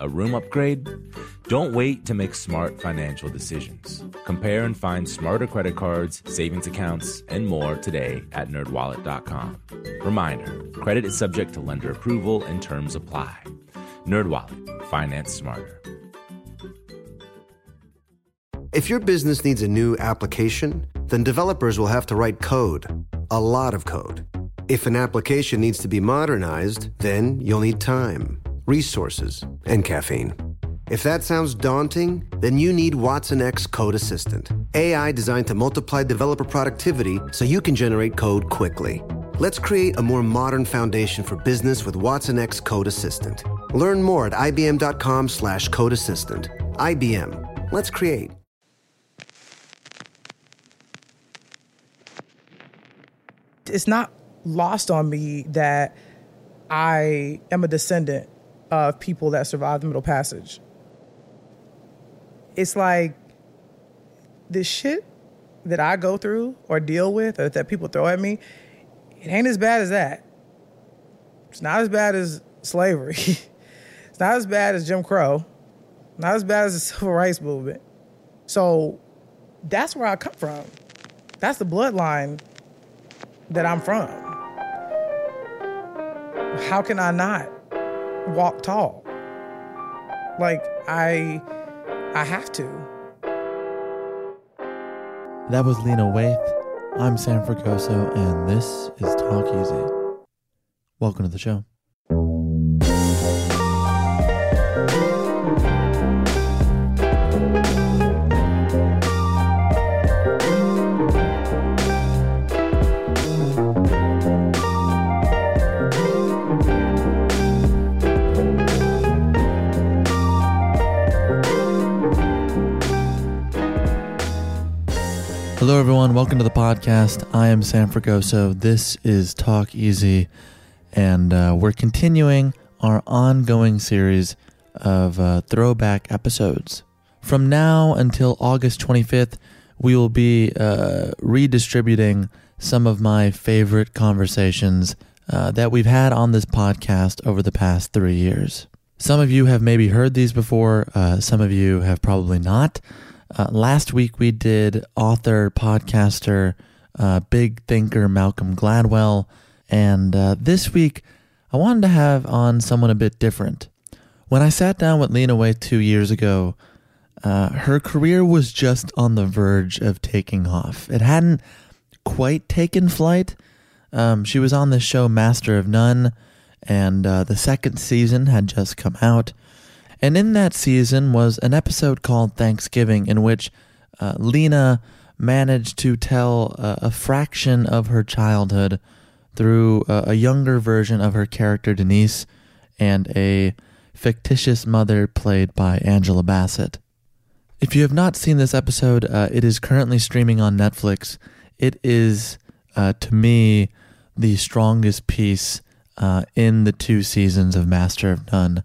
A room upgrade? Don't wait to make smart financial decisions. Compare and find smarter credit cards, savings accounts, and more today at nerdwallet.com. Reminder, credit is subject to lender approval and terms apply. NerdWallet, finance smarter. If your business needs a new application, then developers will have to write code, a lot of code. If an application needs to be modernized, then you'll need time, resources, and caffeine. If that sounds daunting, then you need watsonx Code Assistant, AI designed to multiply developer productivity so you can generate code quickly. Let's create a more modern foundation for business with watsonx Code Assistant. Learn more at ibm.com slash code assistant. IBM. Let's create. It's not lost on me that I am a descendant of people that survived the Middle Passage. It's like the shit that I go through or deal with or that people throw at me, it ain't as bad as that. It's not as bad as slavery. it's not as bad as Jim Crow. Not as bad as the civil rights movement. So that's where I come from. That's the bloodline that I'm from. How can I not walk tall? Like I I have to. That was Lena Waithe. I'm Sam Fragoso, and this is Talk Easy. Welcome to the show. Hello, everyone. Welcome to the podcast. I am Sam Fragoso. This is Talk Easy, and uh, we're continuing our ongoing series of uh, throwback episodes. From now until August 25th, we will be uh, redistributing some of my favorite conversations uh, that we've had on this podcast over the past three years. Some of you have maybe heard these before, uh, some of you have probably not. Uh, last week we did author, podcaster, uh, big thinker Malcolm Gladwell. And uh, this week I wanted to have on someone a bit different. When I sat down with Lena Waithe two years ago, uh, her career was just on the verge of taking off. It hadn't quite taken flight. Um, she was on the show Master of None, and uh, the second season had just come out. And in that season was an episode called Thanksgiving, in which uh, Lena managed to tell uh, a fraction of her childhood through uh, a younger version of her character Denise and a fictitious mother played by Angela Bassett. If you have not seen this episode, uh, it is currently streaming on Netflix. It is, to me, the strongest piece in the two seasons of Master of None.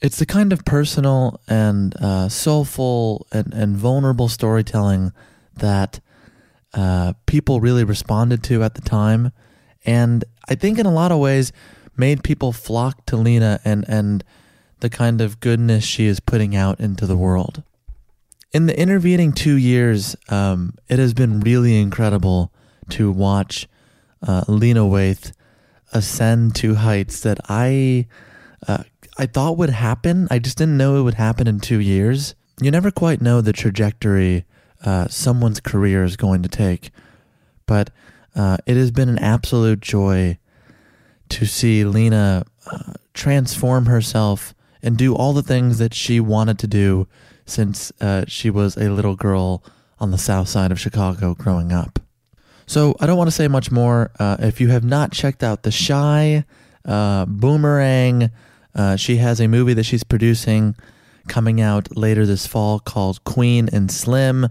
It's the kind of personal and uh, soulful and, and vulnerable storytelling that uh, people really responded to at the time. And I think in a lot of ways made people flock to Lena and, and the kind of goodness she is putting out into the world. In the intervening two years, um, it has been really incredible to watch uh, Lena Waithe ascend to heights that I uh, I thought would happen. I just didn't know it would happen in two years. You never quite know the trajectory uh, someone's career is going to take, but uh, it has been an absolute joy to see Lena uh, transform herself and do all the things that she wanted to do since uh, she was a little girl on the south side of Chicago growing up. So I don't want to say much more. Uh, if you have not checked out The Chi, uh, Boomerang, uh, she has a movie that she's producing coming out later this fall called Queen and Slim.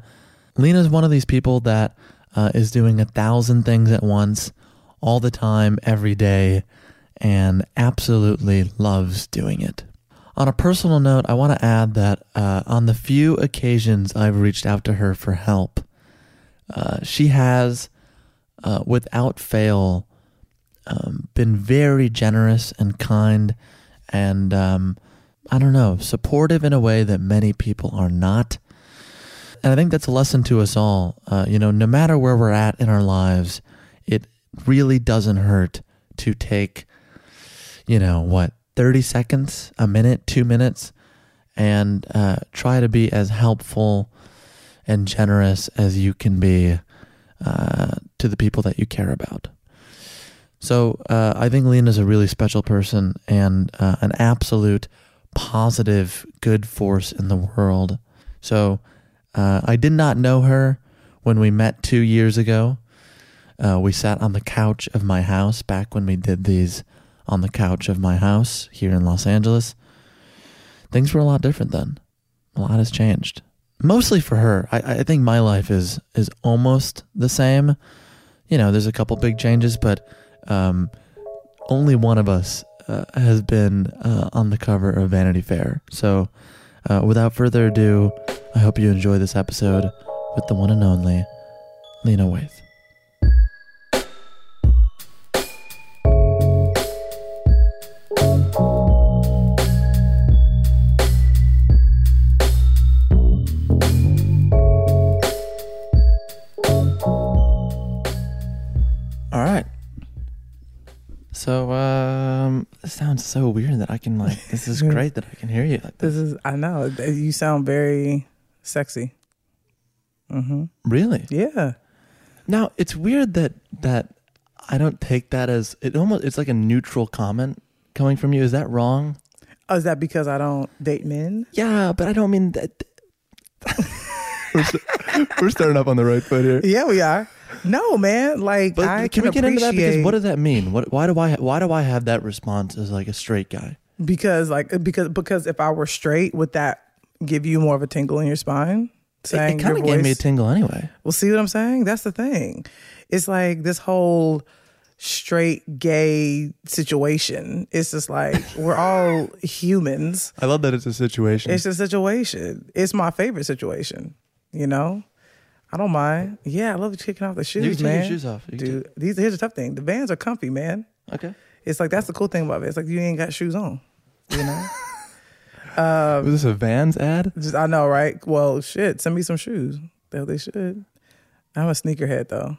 Lena's one of these people that uh, is doing a thousand things at once, all the time, every day, and absolutely loves doing it. On a personal note, I want to add that uh, on the few occasions I've reached out to her for help, uh, she has, uh, without fail, um, been very generous and kind and, um, I don't know, supportive in a way that many people are not. And I think that's a lesson to us all. Uh, you know, no matter where we're at in our lives, it really doesn't hurt to take, you know, what, 30 seconds, a minute, two minutes, and uh, try to be as helpful and generous as you can be uh, to the people that you care about. So uh, I think Lena's a really special person and uh, an absolute positive, good force in the world. So uh, I did not know her when we met two years ago. Uh, we sat on the couch of my house back when we did these on the couch of my house here in Los Angeles. Things were a lot different then. A lot has changed. Mostly for her. I, I think my life is is almost the same. You know, there's a couple big changes, but um, only one of us uh, has been uh, on the cover of Vanity Fair. So, uh, without further ado, I hope you enjoy this episode with the one and only Lena Waithe. So weird that I can like this is great that I can hear you like this. This is I know you sound very sexy. Mhm. Really? Yeah. Now, it's weird that that I don't take that as it almost it's like a neutral comment coming from you. Is that wrong? Oh, is that because I don't date men? Yeah, but I don't mean that we're, st- we're starting up on the right foot here. Yeah, we are. No, man. Like But I can, can, we get into that because what does that mean? What why do I why do I have that response as like a straight guy? because like because because if I were straight, would that give you more of a tingle in your spine? It, Saying it kind of gave me a tingle anyway. Well, see what I'm saying? That's the thing. It's like this whole straight gay situation. It's just like we're all humans. I love that it's a situation. It's a situation. It's my favorite situation. You know, I don't mind. Yeah, I love kicking off the shoes, can take your shoes off. You dude. These here's the tough thing. The Vans are comfy, man. okay. It's like that's the cool thing about it. It's like you ain't got shoes on. You know. Was this a Vans ad? Just I know, right? Well, shit. Send me some shoes. Hell, they should. I'm a sneakerhead though.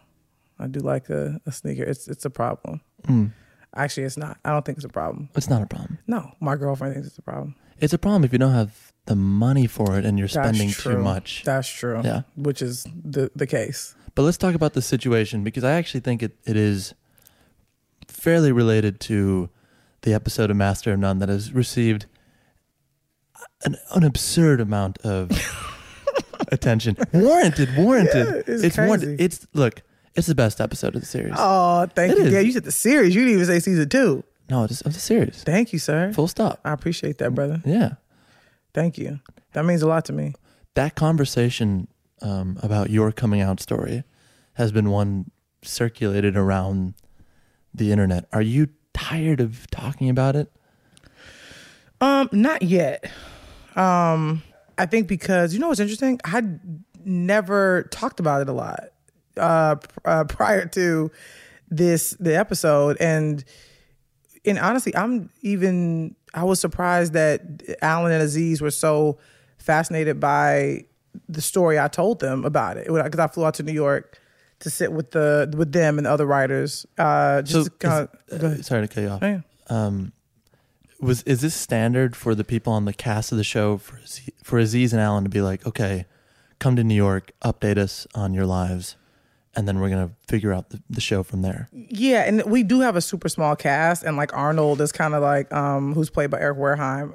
I do like a, a sneaker. It's it's a problem. Mm. Actually, it's not. I don't think it's a problem. It's not a problem. No, my girlfriend thinks it's a problem. It's a problem if you don't have the money for it and you're That's spending true. too much. That's true. Yeah. Which is the the case. But let's talk about the situation because I actually think it, it is fairly related to the episode of Master of None that has received an, an absurd amount of attention. Warranted, warranted. Yeah, it's warranted. crazy. It's look, it's the best episode of the series. Oh, thank It you. is. Yeah, you said the series. You didn't even say season two. No, it's of the series. Thank you, sir. Full stop. I appreciate that, brother. Yeah. Thank you. That means a lot to me. That conversation um, about your coming out story has been one circulated around the internet. Are you tired of talking about it? Um, not yet. Um, I think because you know what's interesting. I never talked about it a lot uh, pr- uh, prior to this the episode, and and honestly, I'm even I was surprised that Alan and Aziz were so fascinated by the story I told them about it because I flew out to New York to sit with the with them and the other writers. Uh, just So, to kinda, go uh, sorry to cut you off. Oh, yeah. Um, was is this standard for the people on the cast of the show for for Aziz and Alan to be like, okay, come to New York, update us on your lives, and then we're gonna figure out the, the show from there. Yeah, and we do have a super small cast, and like Arnold is kind of like um who's played by Eric Wareheim.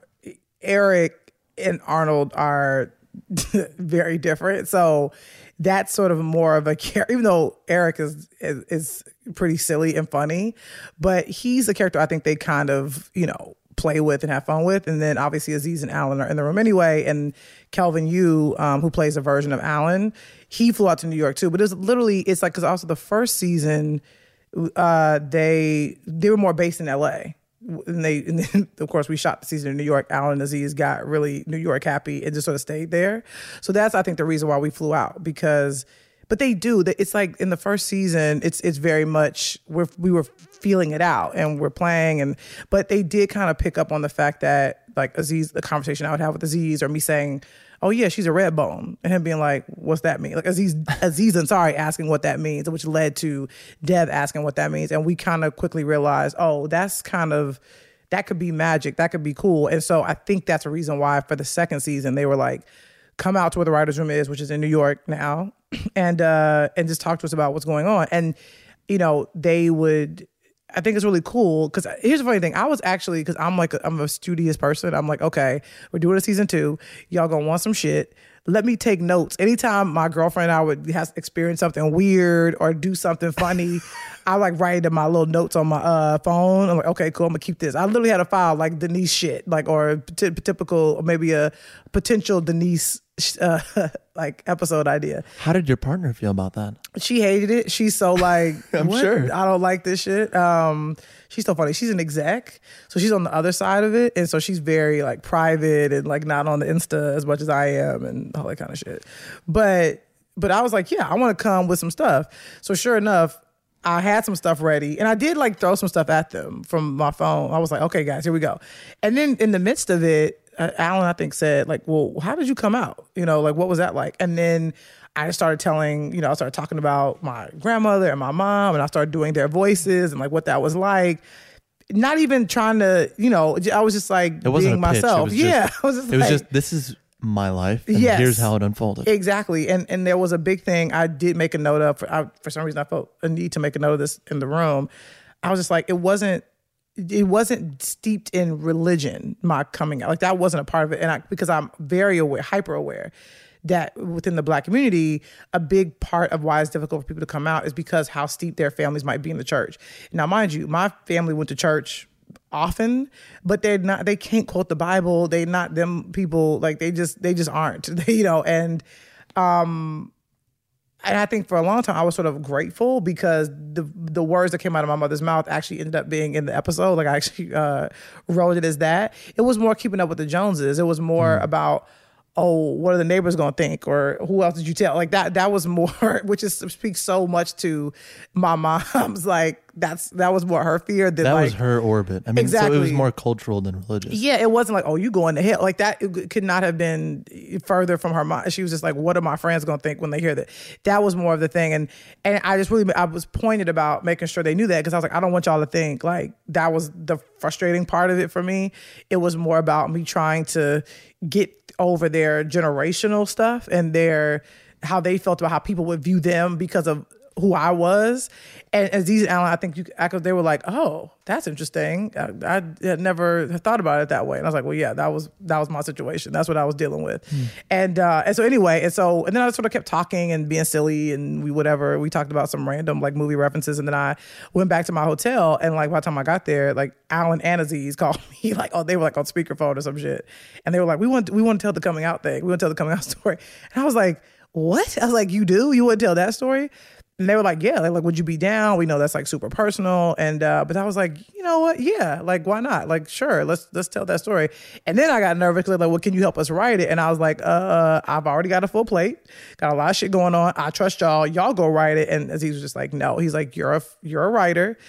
Eric and Arnold are very different, so that's sort of more of a character. Even though Eric is, is is pretty silly and funny, but he's a character I think they kind of you know play with and have fun with. And then obviously Aziz and Alan are in the room anyway, and Kelvin Yu, um, who plays a version of Alan, he flew out to New York too. But it's literally it's like because also the first season uh, they they were more based in L.A. And they, and then of course, we shot the season in New York. Alan Aziz got really New York happy and just sort of stayed there. So that's, I think, the reason why we flew out because, but they do. It's like in the first season, it's it's very much we're we were feeling it out and we're playing and, but they did kind of pick up on the fact that like Aziz, the conversation I would have with Aziz or me saying, oh yeah, she's a red bone, and him being like, what's that mean? Like Aziz, Aziz Ansari asking what that means, which led to Dev asking what that means, and we kind of quickly realized, oh, that's kind of that could be magic, that could be cool, and so I think that's a reason why for the second season they were like, come out to where the writers' room is, which is in New York now, and uh and just talk to us about what's going on, and you know they would I think it's really cool because uh, here's the funny thing. I was actually because I'm like I'm a studious person. I'm like, okay, we're doing a season two. Y'all gonna want some shit. Let me take notes. Anytime my girlfriend and I would have experience something weird or do something funny, I like write it in my little notes on my uh, phone. I'm like, okay, cool. I'm gonna keep this. I literally had a file like Denise shit, like or t- typical, or maybe a potential Denise uh, like episode idea. How did your partner feel about that? She hated it. She's so like, I'm "What? sure. I don't like this shit. Um, she's so funny. She's an exec, so she's on the other side of it, and so she's very like private and like not on the Insta as much as I am and all that kind of shit. But but I was like, yeah, I want to come with some stuff. So sure enough. I had some stuff ready and I did like throw some stuff at them from my phone. I was like, okay, guys, here we go. And then in the midst of it, uh, Alan, I think, said, like, well, how did you come out? You know, like, what was that like? And then I started telling, you know, I started talking about my grandmother and my mom, and I started doing their voices and like what that was like. Not even trying to, you know, I was just like It wasn't being pitch. It myself. was yeah, just, I was just it was just this is my life, and Yes. here's how it unfolded. Exactly, and and there was a big thing I did make a note of. For, I, for some reason, I felt a need to make a note of this in the room. I was just like, it wasn't. It wasn't steeped in religion. My coming out, like that, wasn't a part of it. And I, because I'm very aware, hyper aware, that within the black community, a big part of why it's difficult for people to come out is because how steep their families might be in the church. Now, mind you, my family went to church often but they're not they can't quote the bible they're not them people like they just they just aren't you know and um and I think for a long time I was sort of grateful because the the words that came out of my mother's mouth actually ended up being in the episode. Like I actually uh, wrote it as that. It was more keeping up with the Joneses. It was more about oh, what are the neighbors gonna think, or who else did you tell? Like that. That was more, which is speaks so much to my mom's. Like that's that was more her fear than that like was her orbit. I mean, so it was more cultural than religious. yeah, it wasn't like, oh, you going to hell. Like that could not have been further from her mind. She was just like, what are my friends gonna think when they hear that? That was more of the thing. And and I just really I was pointed about making sure they knew that because I was like, I don't want y'all to think like that was the frustrating part of it for me. It was more about me trying to get over their generational stuff and their how they felt about how people would view them because of who I was. And Aziz and Alan, I think you, I they were like, "Oh, that's interesting. I, I had never thought about it that way." And I was like, "Well, yeah, that was that was my situation. That's what I was dealing with." And uh, and so anyway, and so and then I sort of kept talking and being silly and we whatever. We talked about some random like movie references, and then I went back to my hotel. And like by the time I got there, like Alan and Aziz called me like, "Oh, they were like on speakerphone or some shit," and they were like, "We want we want to tell the coming out thing. We want to tell the coming out story." And I was like, "What?" I was like, "You do? You want to tell that story?" And they were like, yeah, like, would you be down? We know that's like super personal. And uh, but I was like, you know what? Yeah, like why not? Like, sure, let's let's tell that story. And then I got nervous because like, well, can you help us write it? And I was like, uh, I've already got a full plate, got a lot of shit going on. I trust y'all. Y'all go write it. And Aziz was just like, no. He's like, you're a you're a writer.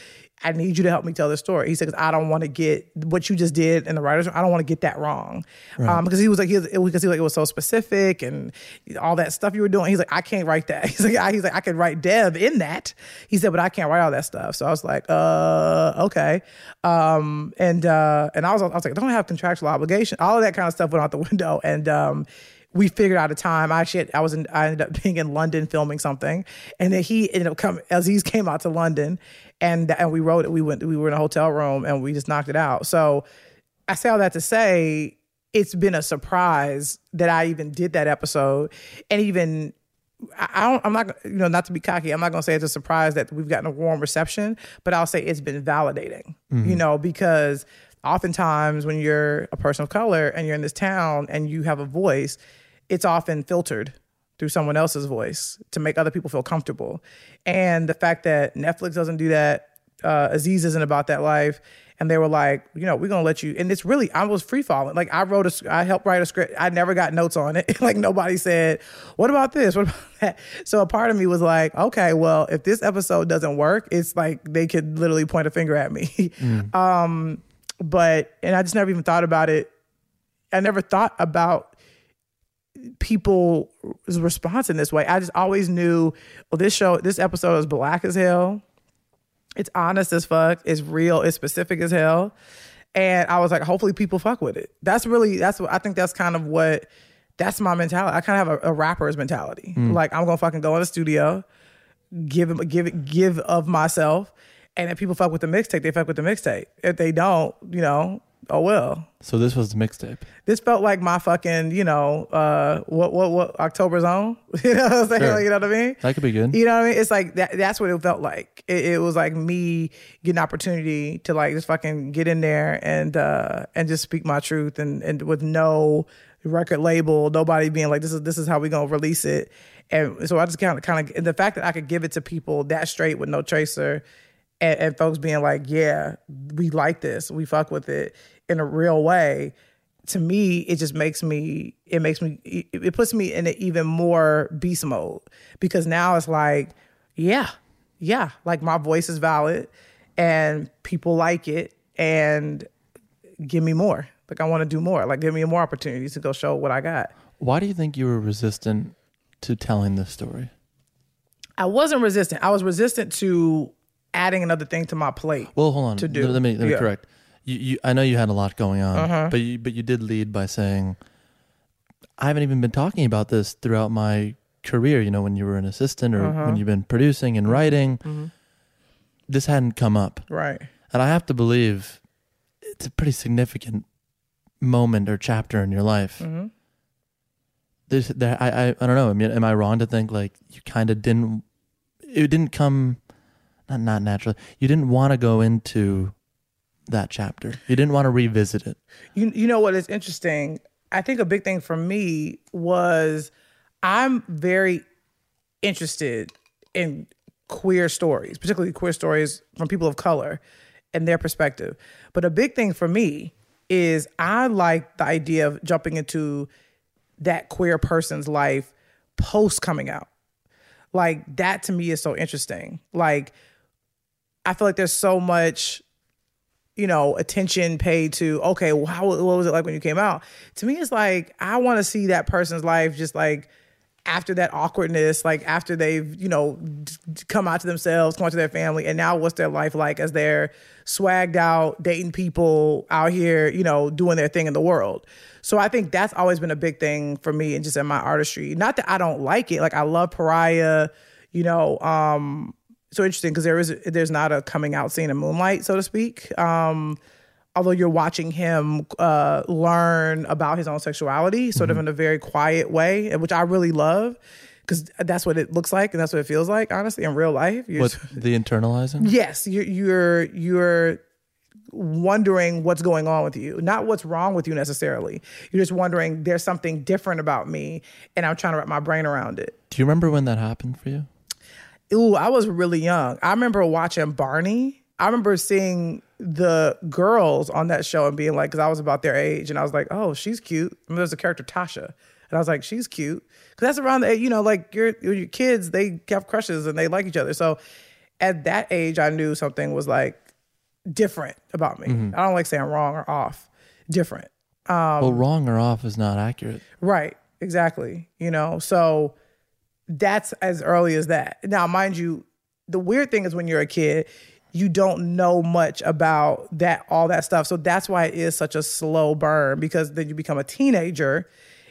I need you to help me tell this story. He said, because I don't want to get what you just did in the writers. room, I don't want to get that wrong. Um, because he was like, he was, it was, because he was like, it was so specific and all that stuff you were doing. He's like, I can't write that. He's like, I, he's like, I could write Dev in that. He said, but I can't write all that stuff. So I was like, uh, okay. Um, and uh, and I was, I was like, I don't have contractual obligation. All of that kind of stuff went out the window. And um, we figured out a time. I actually, I was in, I ended up being in London filming something, and then he ended up coming. Aziz came out to London, and and we wrote it. We went, we were in a hotel room, and we just knocked it out. So I say all that to say, it's been a surprise that I even did that episode, and even I don't, I'm not, you know, not to be cocky. I'm not going to say it's a surprise that we've gotten a warm reception, but I'll say it's been validating, you mm-hmm. know, because oftentimes when you're a person of color and you're in this town and you have a voice, it's often filtered through someone else's voice to make other people feel comfortable. And the fact that Netflix doesn't do that, uh, Aziz isn't about that life. And they were like, you know, we're gonna let you. And it's really, I was free falling. Like I wrote a, I helped write a script. I never got notes on it. like nobody said, what about this? What about that? So a part of me was like, okay, well, if this episode doesn't work, it's like they could literally point a finger at me. um, but and I just never even thought about it. I never thought about people's response in this way. I just always knew, well, this show, this episode is black as hell. It's honest as fuck. It's real. It's specific as hell. And I was like, hopefully people fuck with it. That's really, that's what I think that's kind of what, that's my mentality. I kind of have a, a rapper's mentality. Hmm. Like I'm gonna fucking go in the studio, give give give of myself. And if people fuck with the mixtape, they fuck with the mixtape. If they don't, you know, oh well. So this was the mixtape. This felt like my fucking, you know, uh, what, what, what, October's own. you know what I'm saying? Sure. You know what I mean? That could be good. You know what I mean? It's like that. That's what it felt like. It, it was like me getting opportunity to like just fucking get in there and uh and just speak my truth and and with no record label, nobody being like this is this is how we gonna release it. And so I just kind of kind of the fact that I could give it to people that straight with no tracer. And, and folks being like, yeah, we like this, we fuck with it in a real way. To me, it just makes me, it makes me, it, puts me in an even more beast mode because now it's like, yeah, yeah, like my voice is valid and people like it and give me more. Like I want to do more. Like give me more opportunities to go show what I got. Why do you think you were resistant to telling this story? I wasn't resistant. I was resistant to adding another thing to my plate. Well, hold on. To do. Let me let me Yeah. correct. You, you, I know you had a lot going on, Uh-huh. but you, but you did lead by saying, "I haven't even been talking about this throughout my career." You know, when you were an assistant or Uh-huh. when you've been producing and writing, Mm-hmm. this hadn't come up, Right. and I have to believe it's a pretty significant moment or chapter in your life. Mm-hmm. There's, there, I, I, I don't know. I mean, am I wrong to think like you kind of didn't? It didn't come, not not naturally. You didn't want to go into that chapter. You didn't want to revisit it. You you know what is interesting? I think a big thing for me was I'm very interested in queer stories, particularly queer stories from people of color and their perspective. But a big thing for me is I like the idea of jumping into that queer person's life post coming out. Like that to me is so interesting. Like I feel like there's so much you know, attention paid to, okay, well, how, what was it like when you came out? To me, it's like, I want to see that person's life just like after that awkwardness, like after they've, you know, come out to themselves, come out to their family, and now what's their life like as they're swagged out, dating people out here, you know, doing their thing in the world. So I think that's always been a big thing for me and just in my artistry. Not that I don't like it. Like I love Pariah, you know, um, so interesting because there is there's not a coming out scene in Moonlight, so to speak. Um, although you're watching him uh, learn about his own sexuality, sort of in a very quiet way, which I really love because that's what it looks like and that's what it feels like, honestly, in real life. You're What the internalizing? yes, you're you're you're wondering what's going on with you, not what's wrong with you necessarily. You're just wondering there's something different about me, and I'm trying to wrap my brain around it. Do you remember when that happened for you? Ooh, I was really young. I remember watching Barney. I remember seeing the girls on that show and being like, because I was about their age, and I was like, oh, she's cute. And there's a character Tasha, and I was like, she's cute, because that's around the, you know, like your your kids, they have crushes and they like each other. So at that age, I knew something was like different about me. Mm-hmm. I don't like saying wrong or off. Different. Um, well, wrong or off is not accurate. Right. Exactly. You know, so that's as early as that. Now, mind you, the weird thing is when you're a kid, you don't know much about that all that stuff. So that's why it is such a slow burn because then you become a teenager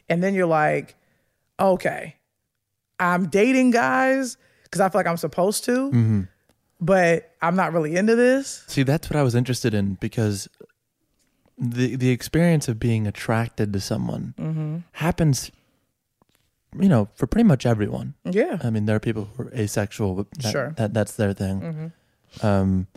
and then you're like, okay, I'm dating guys because I feel like I'm supposed to, but I'm not really into this. See, that's what I was interested in because the the experience of being attracted to someone Mm-hmm. happens, you know, for pretty much everyone. Yeah. I mean, there are people who are asexual, but that, Sure. Mm-hmm. that that's their thing. Um,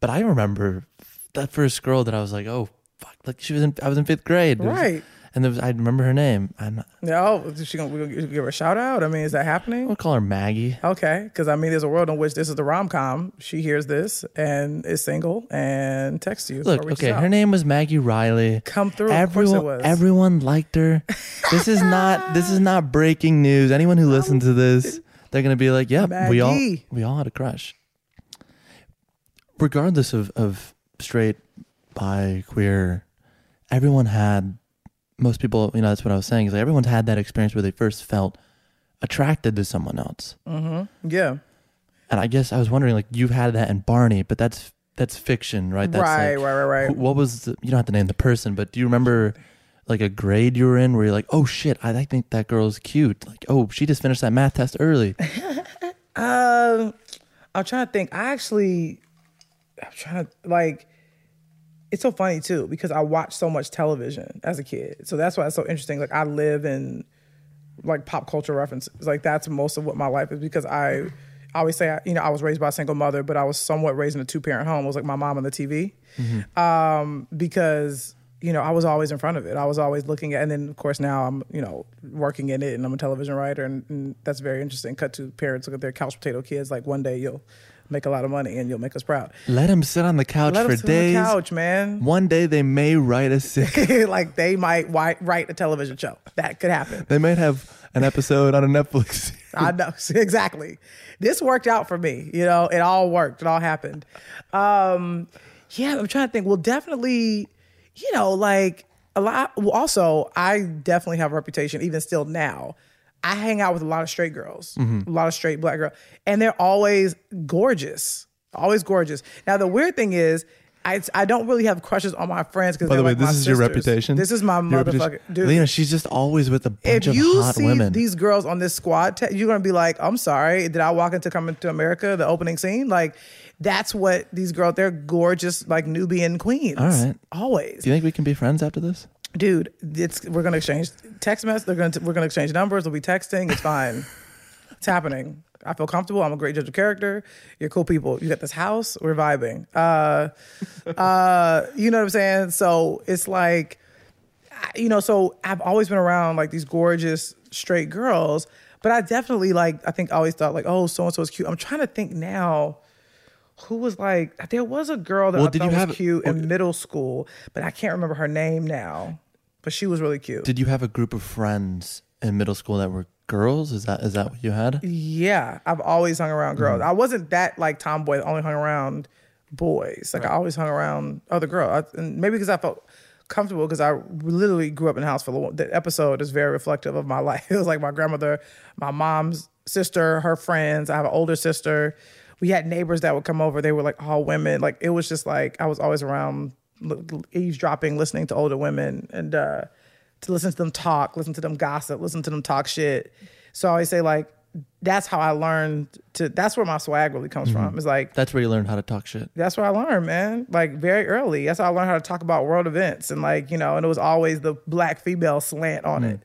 but I remember that first girl that I was like, oh fuck, like she was in, I was in fifth grade, It was- Right. And there was, I remember her name. I'm not, No, is she gonna we gonna give her a shout out? I mean, is that happening? we'll call her Maggie. Okay, because I mean, there's a world in which this is the rom com. She hears this and is single and texts you. Look, or reaches okay, out. her name was Maggie Riley. Come through. Of course Everyone, it was. everyone liked her. This is not this is not breaking news. Anyone who listens to this, they're gonna be like, "Yep, we all Maggie. we all had a crush." Regardless of of straight, bi, queer, everyone had. Most people, you know, that's what I was saying. Is like everyone's had that experience where they first felt attracted to someone else, Mm-hmm. yeah, and I guess I was wondering, like, you've had that in Barney, but that's that's fiction, right? That's right, like, right, right, right. what was the, you don't have to name the person, but do you remember like a grade you were in where you're like, oh shit, I, I think that girl's cute. Like, oh, she just finished that math test early. Um, I'm trying to think. I actually, I'm trying to like. It's so funny too because I watched so much television as a kid, so that's why it's so interesting. Like I live in like pop culture references. Like that's most of what my life is because I, I always say, I, you know, I was raised by a single mother, but I was somewhat raised in a two parent home. It was like my mom on the TV, um, because you know I was always in front of it. I was always looking at, and then of course now I'm you know working in it, and I'm a television writer, and, and that's very interesting. Cut to parents look at their couch potato kids. Like one day you'll make a lot of money and you'll make us proud. Let them sit on the couch Let for them sit days. on the couch, man. One day they may write a sick. like they might write a television show. That could happen. they might have an episode on a Netflix. I know exactly. This worked out for me. You know, it all worked. It all happened. Um, yeah, I'm trying to think. Well, definitely, you know, like a lot. Well, also, I definitely have a reputation, even still now. I hang out with a lot of straight girls, mm-hmm. a lot of straight black girls, and they're always gorgeous, always gorgeous. Now, the weird thing is. I, I don't really have crushes on my friends because By the way, like this is your reputation. This is my Your motherfucker dude. Lena, she's just always with a bunch If of you hot see women. these girls on this squad, te- you're gonna be like, "I'm sorry, did I walk into Coming to America, the opening scene?" Like, that's what these girls. They're gorgeous, like Nubian queens. All right. always, Do you think we can be friends after this? Dude. It's we're gonna exchange text mess. They're gonna we're gonna exchange numbers. We'll be texting. It's fine. it's happening. I feel comfortable. I'm a great judge of character. You're cool people. You got this house. We're vibing. Uh, uh, you know what I'm saying? So it's like, you know, so I've always been around like these gorgeous straight girls, but I definitely like, I think I always thought like, oh, so and so is cute. I'm trying to think now. Who was like? There was a girl that Well, I did thought you was have- cute in middle school, but I can't remember her name now. But she was really cute. Did you have a group of friends in middle school that were girls? Is that is that what you had? Yeah, I've always hung around Mm-hmm. girls. I wasn't that like tomboy. that only hung around boys. Like I always hung around other girls, I, and maybe because I felt comfortable because I literally grew up in a house full of. The episode is very reflective of my life. It was like my grandmother, my mom's sister, her friends. I have an older sister. We had neighbors that would come over. They were like all women. Like it was just like I was always around eavesdropping, listening to older women, and uh, to listen to them talk, listen to them gossip, listen to them talk shit. So I always say like that's how I learned to. That's where my swag really comes from. It's like That's where you learned how to talk shit. that's where I learned, man. Like very early. That's how I learned how to talk about world events and like, you know, and it was always the black female slant on it.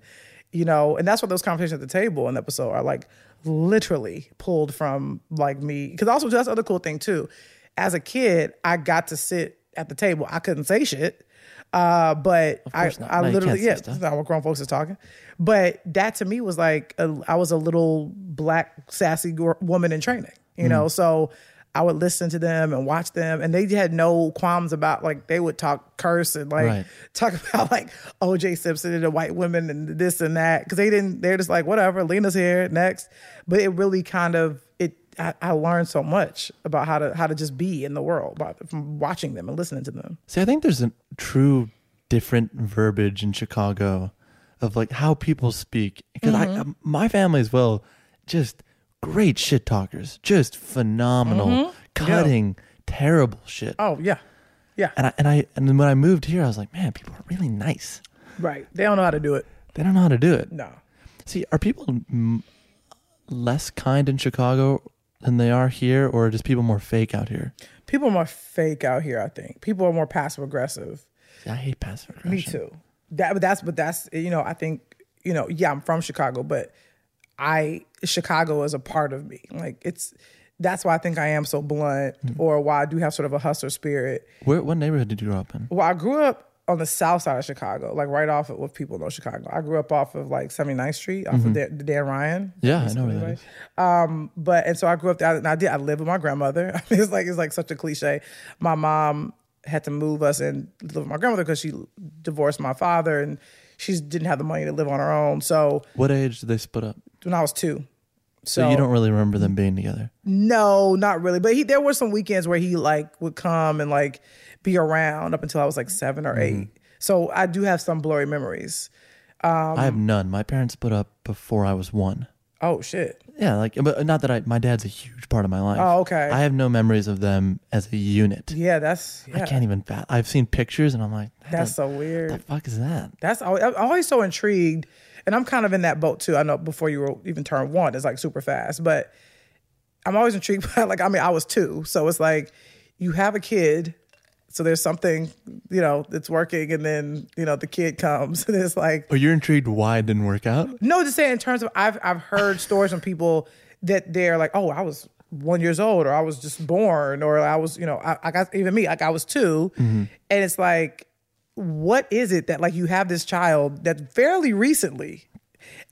You know, and that's what those conversations at the table in the episode are like literally pulled from like me. Cause also that's the other cool thing too. As a kid, I got to sit at the table. I couldn't say shit. Uh, but I, not. I No, literally, yeah, that's not what grown folks is talking. But that to me was like, a, I was a little black sassy woman in training, you Mm. know? So I would listen to them and watch them, and they had no qualms about like they would talk curse and like Right. talk about like OJ Simpson and the white women and this and that because they didn't. They're just like whatever. Lena's here next, but it really kind of it I, I learned so much about how to how to just be in the world by, from watching them and listening to them. See, I think there's a true different verbiage in Chicago of like how people speak because I Mm-hmm. my family as well, just great shit talkers, just phenomenal, cutting terrible shit. Mm-hmm. Oh yeah, yeah, And I and I and then when I moved here, I was like, man, people are really nice. right. They don't know how to do it. They don't know how to do it. No, See, are people m- less kind in Chicago than they are here, or are just people more fake out here? people are more fake out here. I think people are more passive aggressive. I hate passive aggression. Me too. That, but that's, but that's, you know, I think, you know, yeah, I'm from Chicago, but I Chicago is a part of me. Like it's, that's why I think I am so blunt, or why I do have sort of a hustler spirit. Where, what neighborhood did you grow up in? Well, I grew up on the south side of Chicago, like right off of what people know Chicago. I grew up off of like 79th Street, off of Dan, Dan Ryan. Yeah, I know where that is. Um, but and so I grew up there. And I did. I lived with my grandmother. It's like it's like such a cliche. My mom had to move us and live with my grandmother because she divorced my father and she didn't have the money to live on her own. So What age did they split up? When I was two. So, you don't really remember them being together. No, not really. But he there were some weekends where he like would come and like be around up until I was like seven or Mm-hmm. eight. So I do have some blurry memories. Um, I have none. My parents split up before I was one. Oh shit. Yeah, like, but not that I. My dad's a huge part of my life. Oh, okay. I have no memories of them as a unit. Yeah, that's yeah. I can't even. I've seen pictures, and I'm like, That's the, so weird. the fuck is that? That's always, I'm always so intrigued, and I'm kind of in that boat too. I know before you were even turned one, it's like super fast, but I'm always intrigued by like I mean I was two, so it's like you have a kid, so there's something you know that's working, and then you know the kid comes, and it's like Oh, you're intrigued why it didn't work out? no, just saying in terms of I've I've heard stories from people that they're like, oh, I was one years old, or I was just born, or I was, you know, I, I got even me, like I was 2 mm-hmm. and it's like, what is it that like you have this child that fairly recently,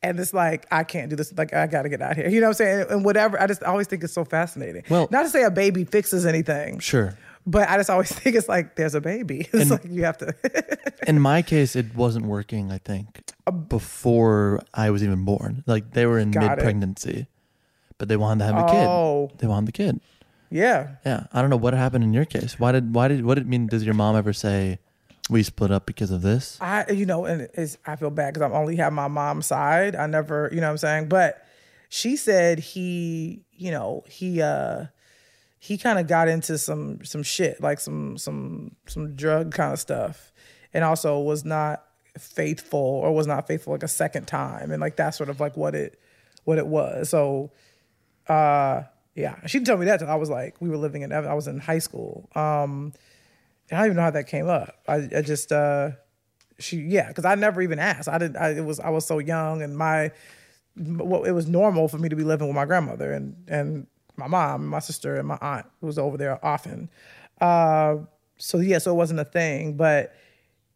and it's like I can't do this, like I got to get out here, you know what I'm saying, and whatever. I just always think it's so fascinating. Well- not to say a baby fixes anything, Sure. but I just always think it's like there's a baby. It's like you have to. In my case, it wasn't working. I think um, before I was even born. Like they were in mid pregnancy, but they wanted to have a kid. Oh. They wanted the kid. yeah. Yeah, I don't know what happened in your case. Why did why did what did it mean? Does your mom ever say we split up because of this? I, you know, and it's, I feel bad because I only have my mom's side. I never, you know what I'm saying? But she said he, you know, he, uh, he kind of got into some, some shit, like some, some, some drug kind of stuff. And also was not faithful or was not faithful like a second time. And like, that's sort of like what it, what it was. So, uh, yeah, she didn't tell me that till I was like, we were living in, I was in high school. Um, I don't even know how that came up. I, I just, uh, she, yeah, because I never even asked. I didn't. I, it was I was so young, and my, well, it was normal for me to be living with my grandmother and and my mom, and my sister, and my aunt who was over there often. Uh, so yeah, so it wasn't a thing, but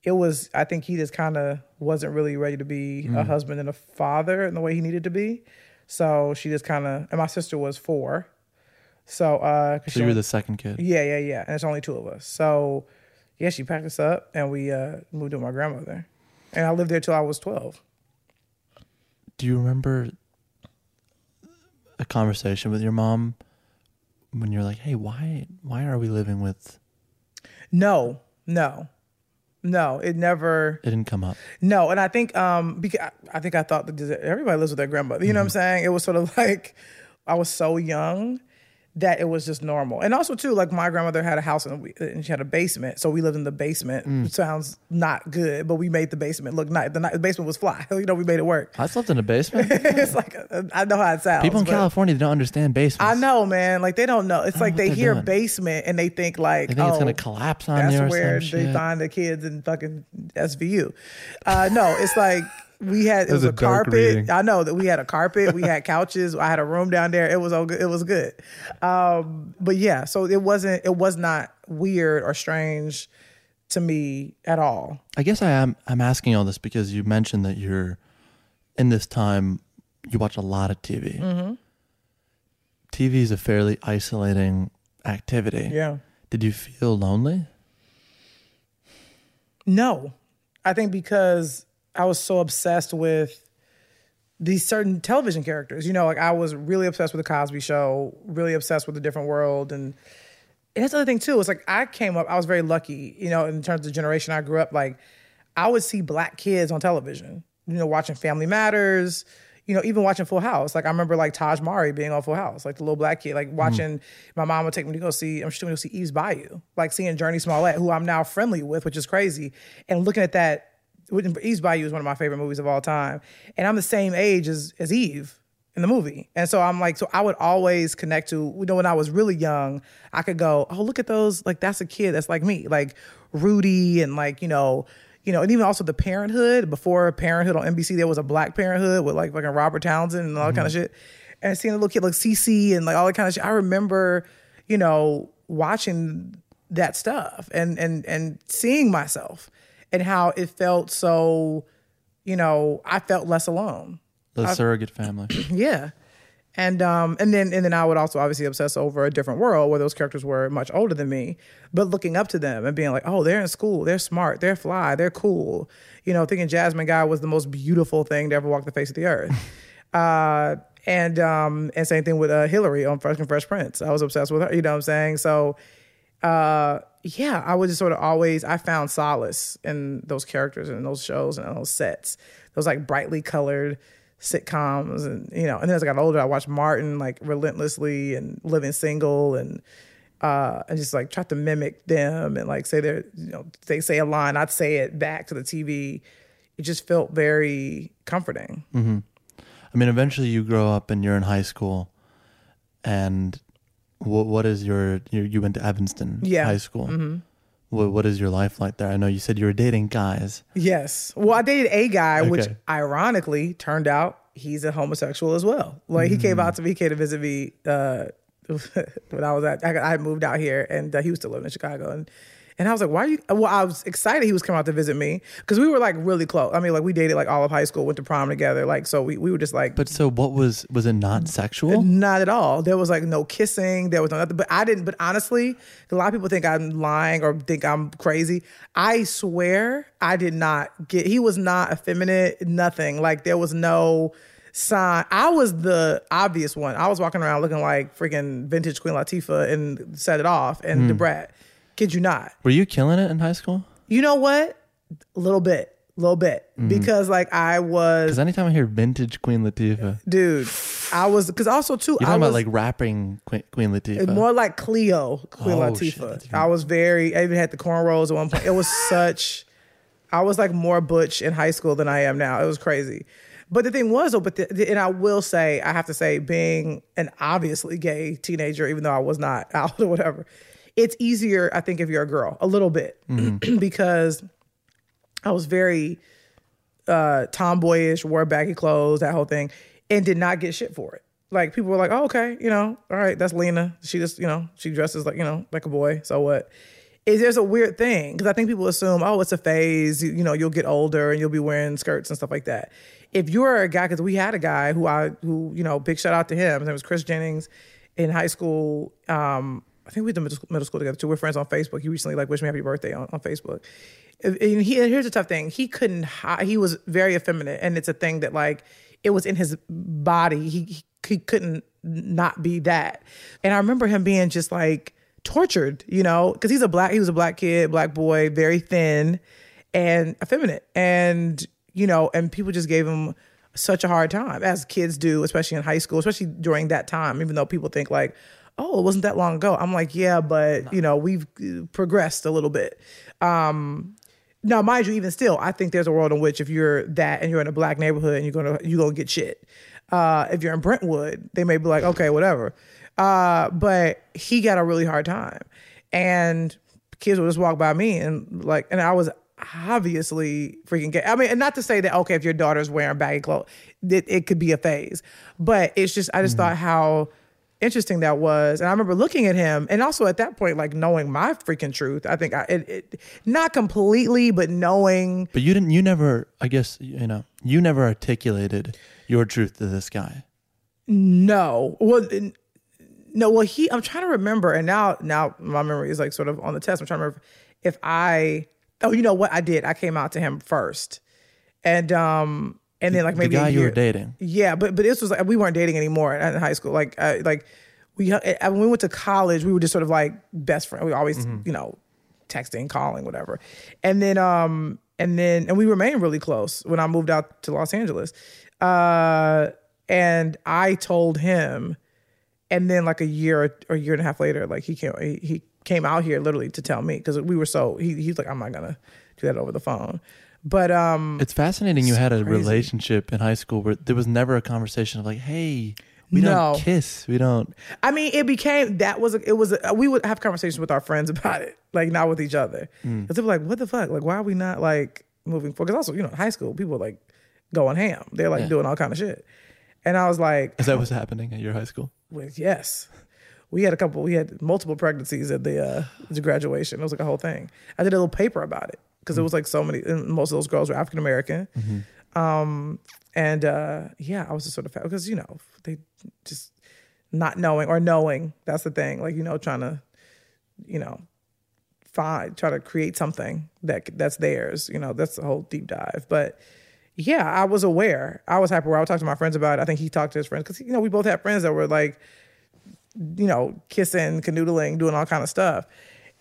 it was. I think he just kind of wasn't really ready to be a husband and a father in the way he needed to be. So she just kind of, and my sister was four. So, uh, So you were the second kid. yeah, yeah, yeah. And it's only two of us. So yeah, she packed us up and we uh, moved to my grandmother. And I lived there till I was 12. Do you remember a conversation with your mom when you're like, "Hey, why why are we living with?" No, no, no. It never. It didn't come up. No, and I think um because I think I thought that everybody lives with their grandmother. You know what I'm saying? It was sort of like I was so young that it was just normal. And also too, like my grandmother had a house and, we, and she had a basement, so we lived in the basement. Which sounds not good, but we made the basement look nice. The, the basement was fly. you know, we made it work. I slept in a basement. it's like uh, I know how it sounds. People in California don't understand basements. I know, man. Like they don't know. It's don't like what they hear doing. basement and they think like, They think oh, it's gonna collapse on that's you or where they shit. find the kids in fucking SVU. Uh, no, it's like we had it was was a a, carpet. reading. I know that we had a carpet. We had couches. I had a room down there. It was all good. It was good. Um, but yeah, so it wasn't. It was not weird or strange to me at all. I guess I am. I'm asking all this because you mentioned that you're in this time. You watch a lot of TV. Mm-hmm. TV is a fairly isolating activity. Yeah. Did you feel lonely? No, I think because I was so obsessed with these certain television characters. You know, like I was really obsessed with the Cosby Show, really obsessed with the Different World, and and that's the other thing too. It's like I came up, I was very lucky, you know, in terms of generation I grew up. Like I would see black kids on television, you know, watching Family Matters, you know, even watching Full House. Like I remember like Tahj Mowry being on Full House, like the little black kid, like mm-hmm. watching. My mom would take me to go see. I'm sure to go see Eve's Bayou, like seeing Jurnee Smollett, who I'm now friendly with, which is crazy, and looking at that. Eve's Bayou is one of my favorite movies of all time, and I'm the same age as as Eve in the movie. And so I'm like, so I would always connect to, you know, when I was really young, I could go, oh, look at those, like that's a kid that's like me, like Rudy and like, you know, you know, and even also the Parenthood. Before Parenthood on NBC, there was a Black Parenthood with like fucking Robert Townsend and all that kind of mm-hmm. shit. And seeing a little kid like CC and like all that kind of shit. I remember, you know, watching that stuff and and and seeing myself and how it felt so, you know, I felt less alone. The surrogate family. Yeah. And um and then and then I would also obviously obsess over a different world where those characters were much older than me, but looking up to them and being like, oh, they're in school, they're smart, they're fly, they're cool. You know, thinking Jasmine Guy was the most beautiful thing to ever walk the face of the earth. uh and um and same thing with uh Hilary on Fresh and Fresh Prince. I was obsessed with her, you know what I'm saying? So uh yeah, I would just sort of always I found solace in those characters and those shows and those sets. Those like brightly colored sitcoms and you know and then as i got older i watched martin like relentlessly and living single and uh and just like tried to mimic them and like say they're you know they say a line i'd say it back to the tv it just felt very comforting Mm-hmm. I mean, eventually you grow up and you're in high school, and what what is your, your you went to Evanston Yeah. High School? What what is your life like there? I know you said you were dating guys. yes well i dated a guy which ironically turned out he's a homosexual as well like he came out to me he came to visit me uh when i was at i, I moved out here and uh, he was still living in chicago and and I was like, why are you? Well, I was excited he was coming out to visit me because we were like really close. I mean, like we dated like all of high school, went to prom together. Like, so we, we were just like, But so what was was it not sexual? Not at all. There was like no kissing. There was no nothing. But I didn't. But honestly, a lot of people think I'm lying or think I'm crazy. I swear I did not get. He was not effeminate. Nothing. Like there was no sign. I was the obvious one. I was walking around looking like freaking vintage Queen Latifah and set it off and hmm. the brat. Kid you not. Were you killing it in high school? You know what? A little bit. A little bit. Mm-hmm. Because like I was Because anytime I hear vintage Queen Latifah, dude. I was because also too. you're I talking was about like rapping Queen, Queen Latifah. more like Cleo, Queen Oh, Latifah. that's I was very. I even had the cornrows at one point. It was such. I was like more butch in high school than I am now. It was crazy. But the thing was, though, but the, the- and I will say, I have to say, being an obviously gay teenager, even though I was not out or whatever, it's easier, I think, if you're a girl, a little bit, because I was very uh, tomboyish, wore baggy clothes, that whole thing, and did not get shit for it. Like people were like, "Oh, okay, you know, all right, that's Lena. She just, you know, she dresses like, you know, like a boy. So what?" Is there's a weird thing because I think people assume, "Oh, it's a phase. You, you know, you'll get older and you'll be wearing skirts and stuff like that." If you're a guy, because we had a guy who I, who you know, big shout out to him. His name was Chris Jennings in high school. Um, I think we to middle school, middle school together too. We're friends on Facebook. He recently like wished me happy birthday on, on Facebook. And he, and here's the tough thing: he couldn't. hi- He was very effeminate, and it's a thing that like it was in his body. He he, he couldn't not be that. And I remember him being just like tortured, you know, because he's a black. He was a black kid, black boy, very thin and effeminate, and you know, and people just gave him such a hard time as kids do, especially in high school, especially during that time. Even though people think like, oh, it wasn't that long ago. I'm like, yeah, but you know, we've uh, progressed a little bit. Um, now, mind you, even still, I think there's a world in which if you're that and you're in a black neighborhood and you're gonna you're gonna get shit. Uh, if you're in Brentwood, they may be like, okay, whatever. Uh, but he got a really hard time, and kids would just walk by me and like, and I was obviously freaking gay. I mean, and not to say that okay, if your daughter's wearing baggy clothes, it, it could be a phase, but it's just I just thought how interesting that was and i remember looking at him and also at that point like knowing my freaking truth i think i it, it not completely but knowing but you didn't. You never. I guess you know. You never articulated your truth to this guy. no well no well he i'm trying to remember and now now my memory is like sort of on the test i'm trying to remember if i oh you know what i did i came out to him first and um and then like maybe the guy a you were dating. Yeah, but but this was like we weren't dating anymore in high school. Like uh, like we uh, when we went to college, we were just sort of like best friends. We always you know texting, calling, whatever. And then um and then and we remained really close when I moved out to Los Angeles. Uh and I told him and then like a year or a year and a half later like he came he, he came out here literally to tell me because we were so he, he's like I'm not gonna do that over the phone. But um It's fascinating. You had a crazy. relationship in high school where there was never a conversation of like, "Hey, we No. don't kiss. We don't." I mean, it became that was a, it was a, we would have conversations with our friends about it, like not with each other. Because they were like, "What the fuck? Like, why are we not like moving forward?" Because also, you know, in high school, people are like going ham. They're like Yeah. doing all kind of shit. And I was like, Is that what's happening at your high school? well, yes. We had a couple. We had multiple pregnancies at the uh, the graduation. It was like a whole thing. I did a little paper about it because it was like so many. And most of those girls were African American. Um, and uh, yeah, I was just sort of because you know they just not knowing or knowing. That's the thing. Like you know, trying to you know find try to create something that that's theirs. You know, that's the whole deep dive. But yeah, I was aware. I was happy where I would talk to my friends about it. I think he talked to his friends because you know we both had friends that were like, you know, kissing, canoodling, doing all kind of stuff,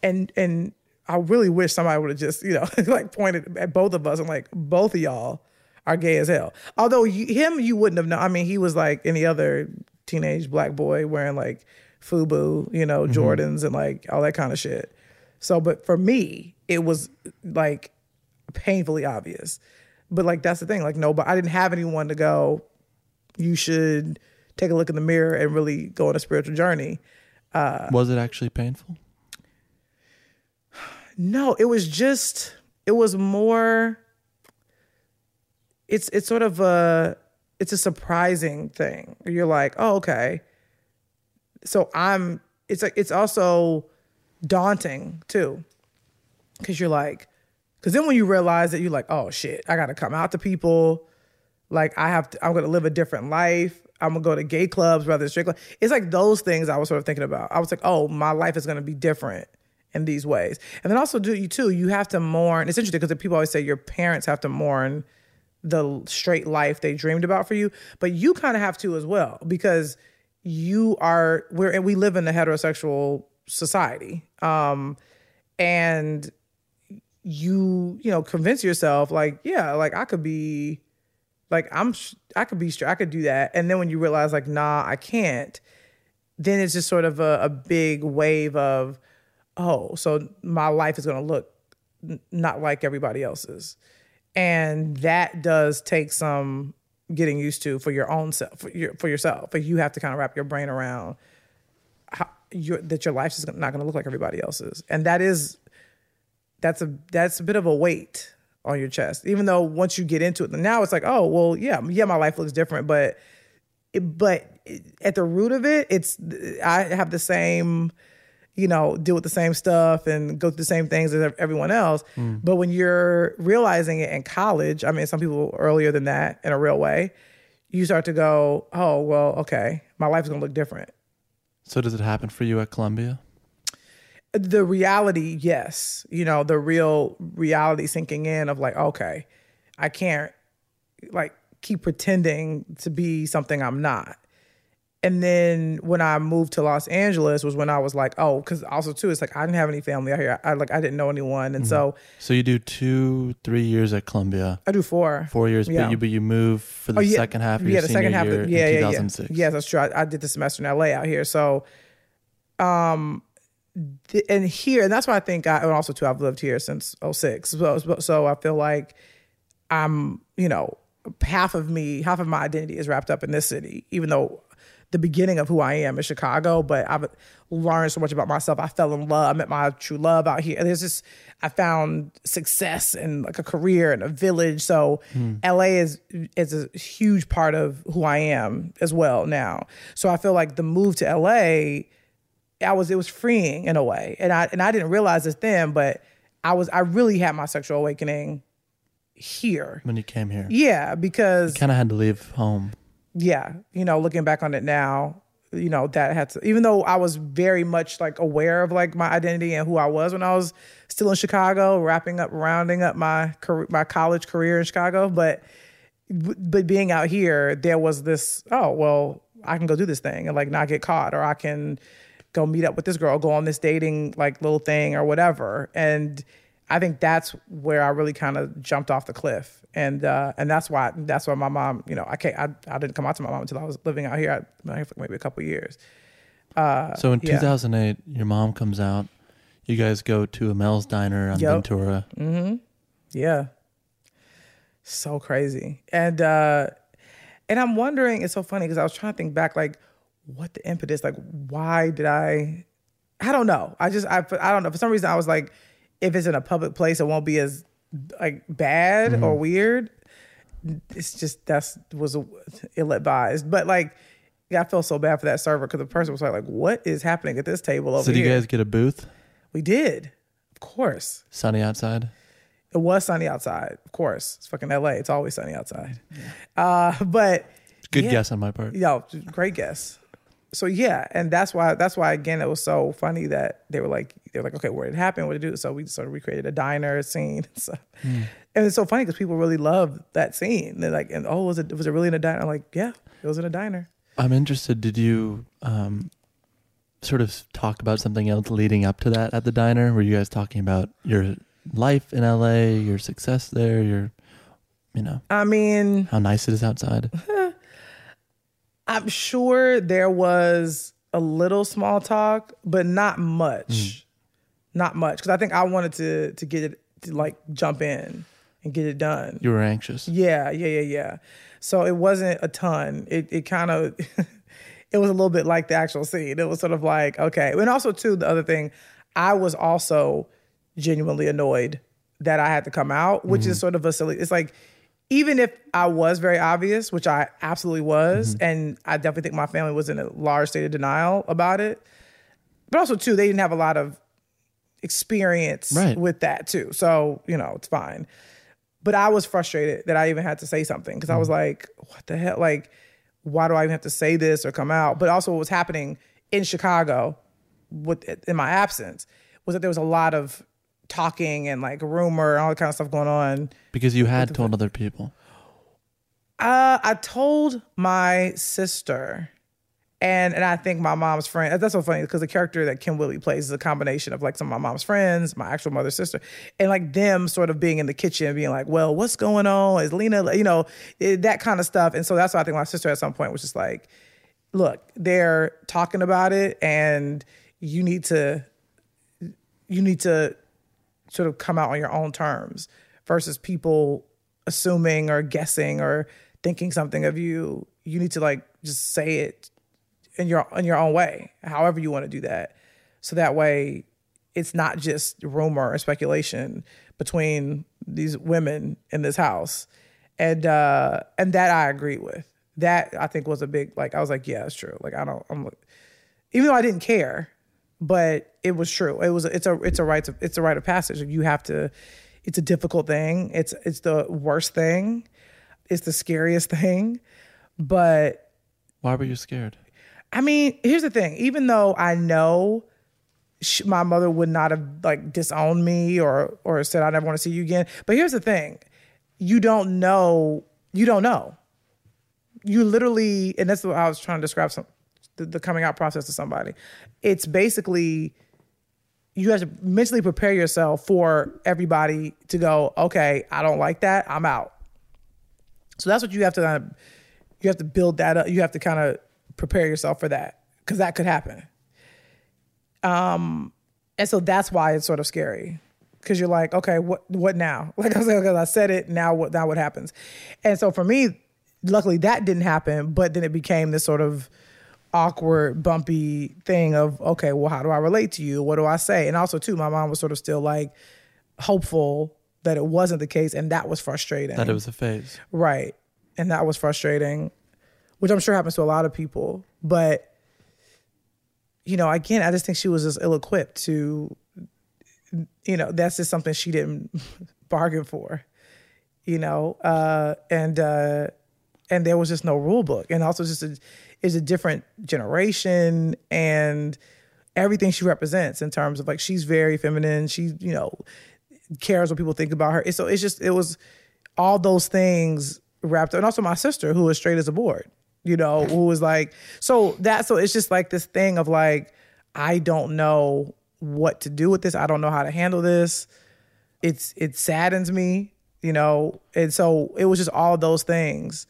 and and I really wish somebody would have just you know like pointed at both of us and like both of y'all are gay as hell. Although you, him, you wouldn't have known. I mean, he was like any other teenage black boy wearing like FUBU, you know, Jordans and like all that kind of shit. So, but for me, it was like painfully obvious. But like that's the thing, like nobody, I didn't have anyone to go. You should take a look in the mirror and really go on a spiritual journey. Uh, was it actually painful? No, it was just it was more it's it's sort of a it's a surprising thing. You're like, "Oh, okay." So I'm it's like it's also daunting too. Cuz you're like cuz then when you realize that you're like, "Oh shit, I got to come out to people. Like I have to I'm going to live a different life. I'm to go to gay clubs rather than straight clubs." It's like those things I was sort of thinking about. I was like, "Oh, my life is to be different." In these ways. And then also do you too, you have to mourn. It's interesting because people always say your parents have to mourn the straight life they dreamed about for you, but you kind of have to as well because you are we're and we live in a heterosexual society. Um and you, you know, convince yourself like, yeah, like I could be like I'm I could be straight, I could do that. And then when you realize like, nah, I can't, then it's just sort of a, a big wave of oh, so my life is going to look n- not like everybody else's. And that does take some getting used to for your own self, for, your, for yourself. But you have to kind of wrap your brain around how your, that your life is not going to look like everybody else's. And that is, that's a, that's a bit of a weight on your chest. Even though once you get into it, now it's like, oh, well, yeah, yeah, my life looks different, but, but at the root of it, it's, I have the same, you know, deal with the same stuff and go through the same things as everyone else. Mm. But when you're realizing it in college, I mean, some people earlier than that in a real way, you start to go, oh, well, okay, my life is going to look different. So does it happen for you at Columbia? The reality, yes. You know, the real reality sinking in of like, okay, I can't like keep pretending to be something I'm not. And then when I moved to Los Angeles was when I was like, oh, because also too, it's like I didn't have any family out here. I like I didn't know anyone, and so So you do two, three years at Columbia, I do four. four years, Yeah. but you but you move for the Oh, yeah. second half of yeah, the second half. Of, yeah, in yeah, 2006. yeah. Yes, that's true. I, I did the semester in LA out here, so um, and here, and that's why I think I and also too. I've lived here since 06. so so I feel like I'm, you know, half of me, half of my identity is wrapped up in this city, even though the beginning of who I am in Chicago, but I've learned so much about myself. I fell in love, I met my true love out here. There's just I found success and like a career and a village. So hmm. LA is is a huge part of who I am as well now. So I feel like the move to LA, I was it was freeing in a way. And I and I didn't realize this then, but I was I really had my sexual awakening here. When you came here, Yeah, because kind of had to leave home. Yeah, you know, looking back on it now, you know, that had to, even though I was very much like aware of like my identity and who I was when I was still in Chicago, wrapping up, rounding up my career, my college career in Chicago, but but being out here, there was this, oh, well, I can go do this thing and like not get caught, or I can go meet up with this girl, go on this dating like little thing or whatever. And I think that's where I really kind of jumped off the cliff. And uh, and that's why that's why my mom, you know, I can't I, I didn't come out to my mom until I was living out here. I, maybe a couple years. so in yeah. 2008, your mom comes out. You guys go to a Mel's Diner on Yep. Ventura. Yeah. So crazy. And uh and I'm wondering, it's so funny because I was trying to think back like what the impetus, like why did I I don't know. I just I I don't know. For some reason I was like, if it's in a public place, it won't be as like bad or weird. It's just that's was ill advised. But like I felt so bad for that server because the person was like, like, what is happening at this table over So, did you guys get a booth? we did. Of course. Sunny outside? It was sunny outside, of course. It's fucking LA. It's always sunny outside. Uh, but Good Yeah. guess on my part. yo, great guess. So yeah, and that's why that's why again it was so funny that they were like they were like okay where did it happen what did it do so we sort of recreated a diner scene and stuff and it's so funny because people really love that scene they're like and oh was it was it really in a diner I'm like yeah it was in a diner I'm interested. Did you um, sort of talk about something else leading up to that at the diner? Were you guys talking about your life in LA, your success there, your, you know, I mean how nice it is outside? I'm sure there was a little small talk, but not much. Mm-hmm. Not much. Because I think I wanted to to get it to like jump in and get it done. You were anxious. Yeah, yeah, yeah, yeah. So it wasn't a ton. It it kind of it was a little bit like the actual scene. It was sort of like, okay. And also too, the other thing, I was also genuinely annoyed that I had to come out, which is mm-hmm. sort of a silly it's like even if I was very obvious, which I absolutely was, mm-hmm. and I definitely think my family was in a large state of denial about it. But also too, they didn't have a lot of experience Right. with that too. So, you know, it's fine. But I was frustrated that I even had to say something because I was mm-hmm. like, what the hell? Like, why do I even have to say this or come out? But also what was happening in Chicago with in my absence was that there was a lot of talking and like rumor and all that kind of stuff going on. Because you had told other people. Uh, I told my sister, and and I think my mom's friend. That's so funny because the character that Kym Whitley plays is a combination of like some of my mom's friends, my actual mother's sister, and like them sort of being in the kitchen, being like, "Well, what's going on? Is Lena, you know, it, that kind of stuff." And so that's why I think my sister at some point was just like, "Look, they're talking about it, and you need to, you need to sort of come out on your own terms versus people assuming or guessing or thinking something of you you need to like just say it in your in your own way however you want to do that. So that way it's not just rumor or speculation between these women in this house. And uh and that I agree with. That I think was a big like I was like yeah it's true. Like I don't I'm even though I didn't care, but it was true. It was it's a it's a right to, it's a rite of passage. You have to. It's a difficult thing. It's it's the worst thing. It's the scariest thing. But Why were you scared? I mean, here's the thing. Even though I know sh- my mother would not have like disowned me or or said I never want to see you again, but here's the thing. You don't know. You don't know. You literally, and that's what I was trying to describe some the, the coming out process to somebody. It's basically you have to mentally prepare yourself for everybody to go, okay, I don't like that, I'm out. So that's what you have to kind of, you have to build that up. You have to kind of prepare yourself for that because that could happen. Um, and so that's why it's sort of scary because you're like, okay, what what now? Like I said, okay, I said it. Now what? Now what happens? And so for me, luckily that didn't happen. But then it became this sort of awkward, bumpy thing of okay, well, how do I relate to you? What do I say? And also too, my mom was sort of still like hopeful that it wasn't the case, and that was frustrating. That it was a phase. Right. And that was frustrating, which I'm sure happens to a lot of people. But, you know, again, I just think she was just ill equipped to, you know, that's just something she didn't bargain for, you know, uh, and, uh, and there was just no rule book. And also just a, is a different generation and everything she represents in terms of like, she's very feminine. She, you know, cares what people think about her. So it's just, it was all those things wrapped up, and also my sister who was straight as a board. You know, who was like, so that so it's just like this thing of like, I don't know what to do with this. I don't know how to handle this. It's it saddens me, you know, and so it was just all those things,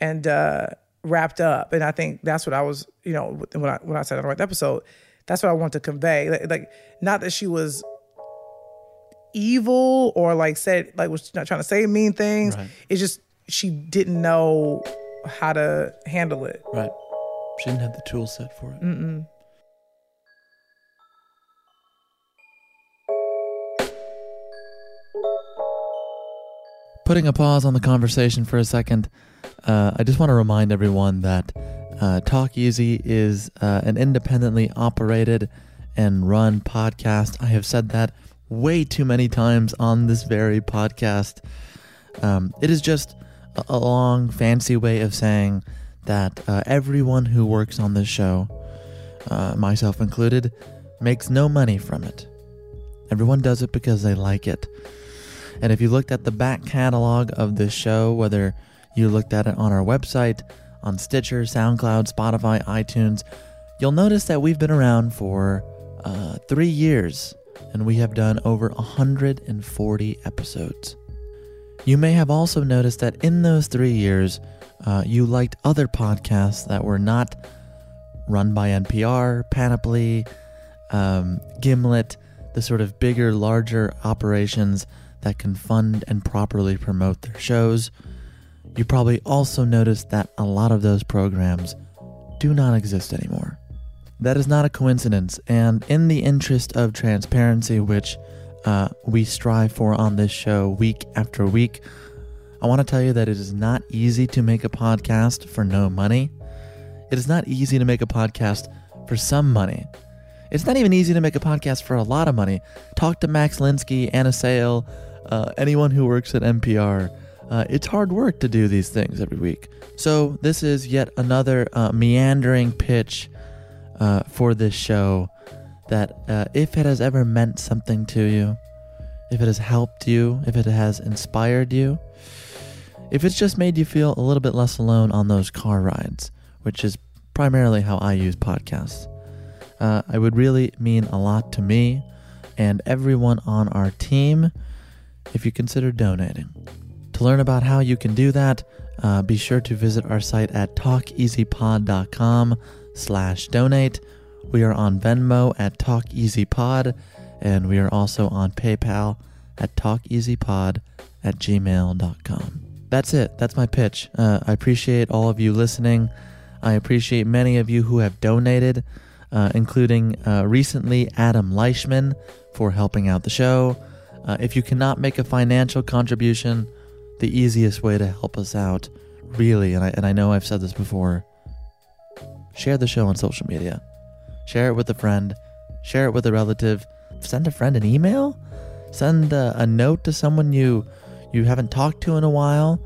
and uh wrapped up. And I think that's what I was, you know, when I when I said on the right episode, that's what I want to convey. Like, like not that she was evil or like said like was not trying to say mean things. Right. It's just she didn't know how to handle it. Right. She didn't have the tool set for it. Putting a pause on the conversation for a second, uh, I just want to remind everyone that uh, Talk Easy is uh, an independently operated and run podcast. I have said that way too many times on this very podcast. Um, it is just a, long, fancy way of saying that uh, everyone who works on this show, uh, myself included, makes no money from it. Everyone does it because they like it. And if you looked at the back catalog of this show, whether you looked at it on our website, on Stitcher, SoundCloud, Spotify, iTunes, you'll notice that we've been around for uh, three years and we have done over 140 episodes. You may have also noticed that in those three years, uh, you liked other podcasts that were not run by NPR, Panoply, um, Gimlet, the sort of bigger, larger operations that can fund and properly promote their shows. You probably also noticed that a lot of those programs do not exist anymore. That is not a coincidence, and in the interest of transparency, which uh, we strive for on this show week after week, I want to tell you that it is not easy to make a podcast for no money. It is not easy to make a podcast for some money. It's not even easy to make a podcast for a lot of money. Talk to Max Linsky, Anna Sale, uh, anyone who works at NPR. Uh, it's hard work to do these things every week. So, this is yet another uh, meandering pitch uh, for this show that uh, if it has ever meant something to you, if it has helped you, if it has inspired you, if it's just made you feel a little bit less alone on those car rides, which is primarily how I use podcasts, uh, it would really mean a lot to me and everyone on our team if you consider donating. To learn about how you can do that, uh, be sure to visit our site at talkeasypod.com slash donate. We are on Venmo at talkeasypod, and we are also on PayPal at talkeasypod at gmail.com. That's it. That's my pitch. Uh, I appreciate all of you listening. I appreciate many of you who have donated, uh, including uh, recently Adam Leishman for helping out the show. Uh, if you cannot make a financial contribution, the easiest way to help us out, really, and I, and I know I've said this before, share the show on social media. Share it with a friend, share it with a relative, send a friend an email, send a, a note to someone you you haven't talked to in a while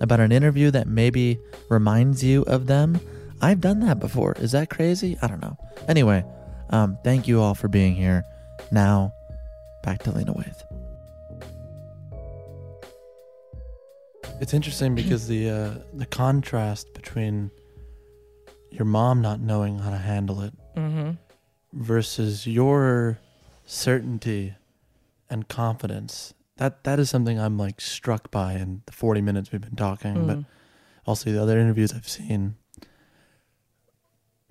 about an interview that maybe reminds you of them. I've done that before. Is that crazy? I don't know. Anyway, um, thank you all for being here. Now, back to Lena Waithe. It's interesting because the uh, the contrast between your mom not knowing how to handle it versus your certainty and confidence. That that is something I'm like struck by in the 40 minutes we've been talking, but also the other interviews I've seen.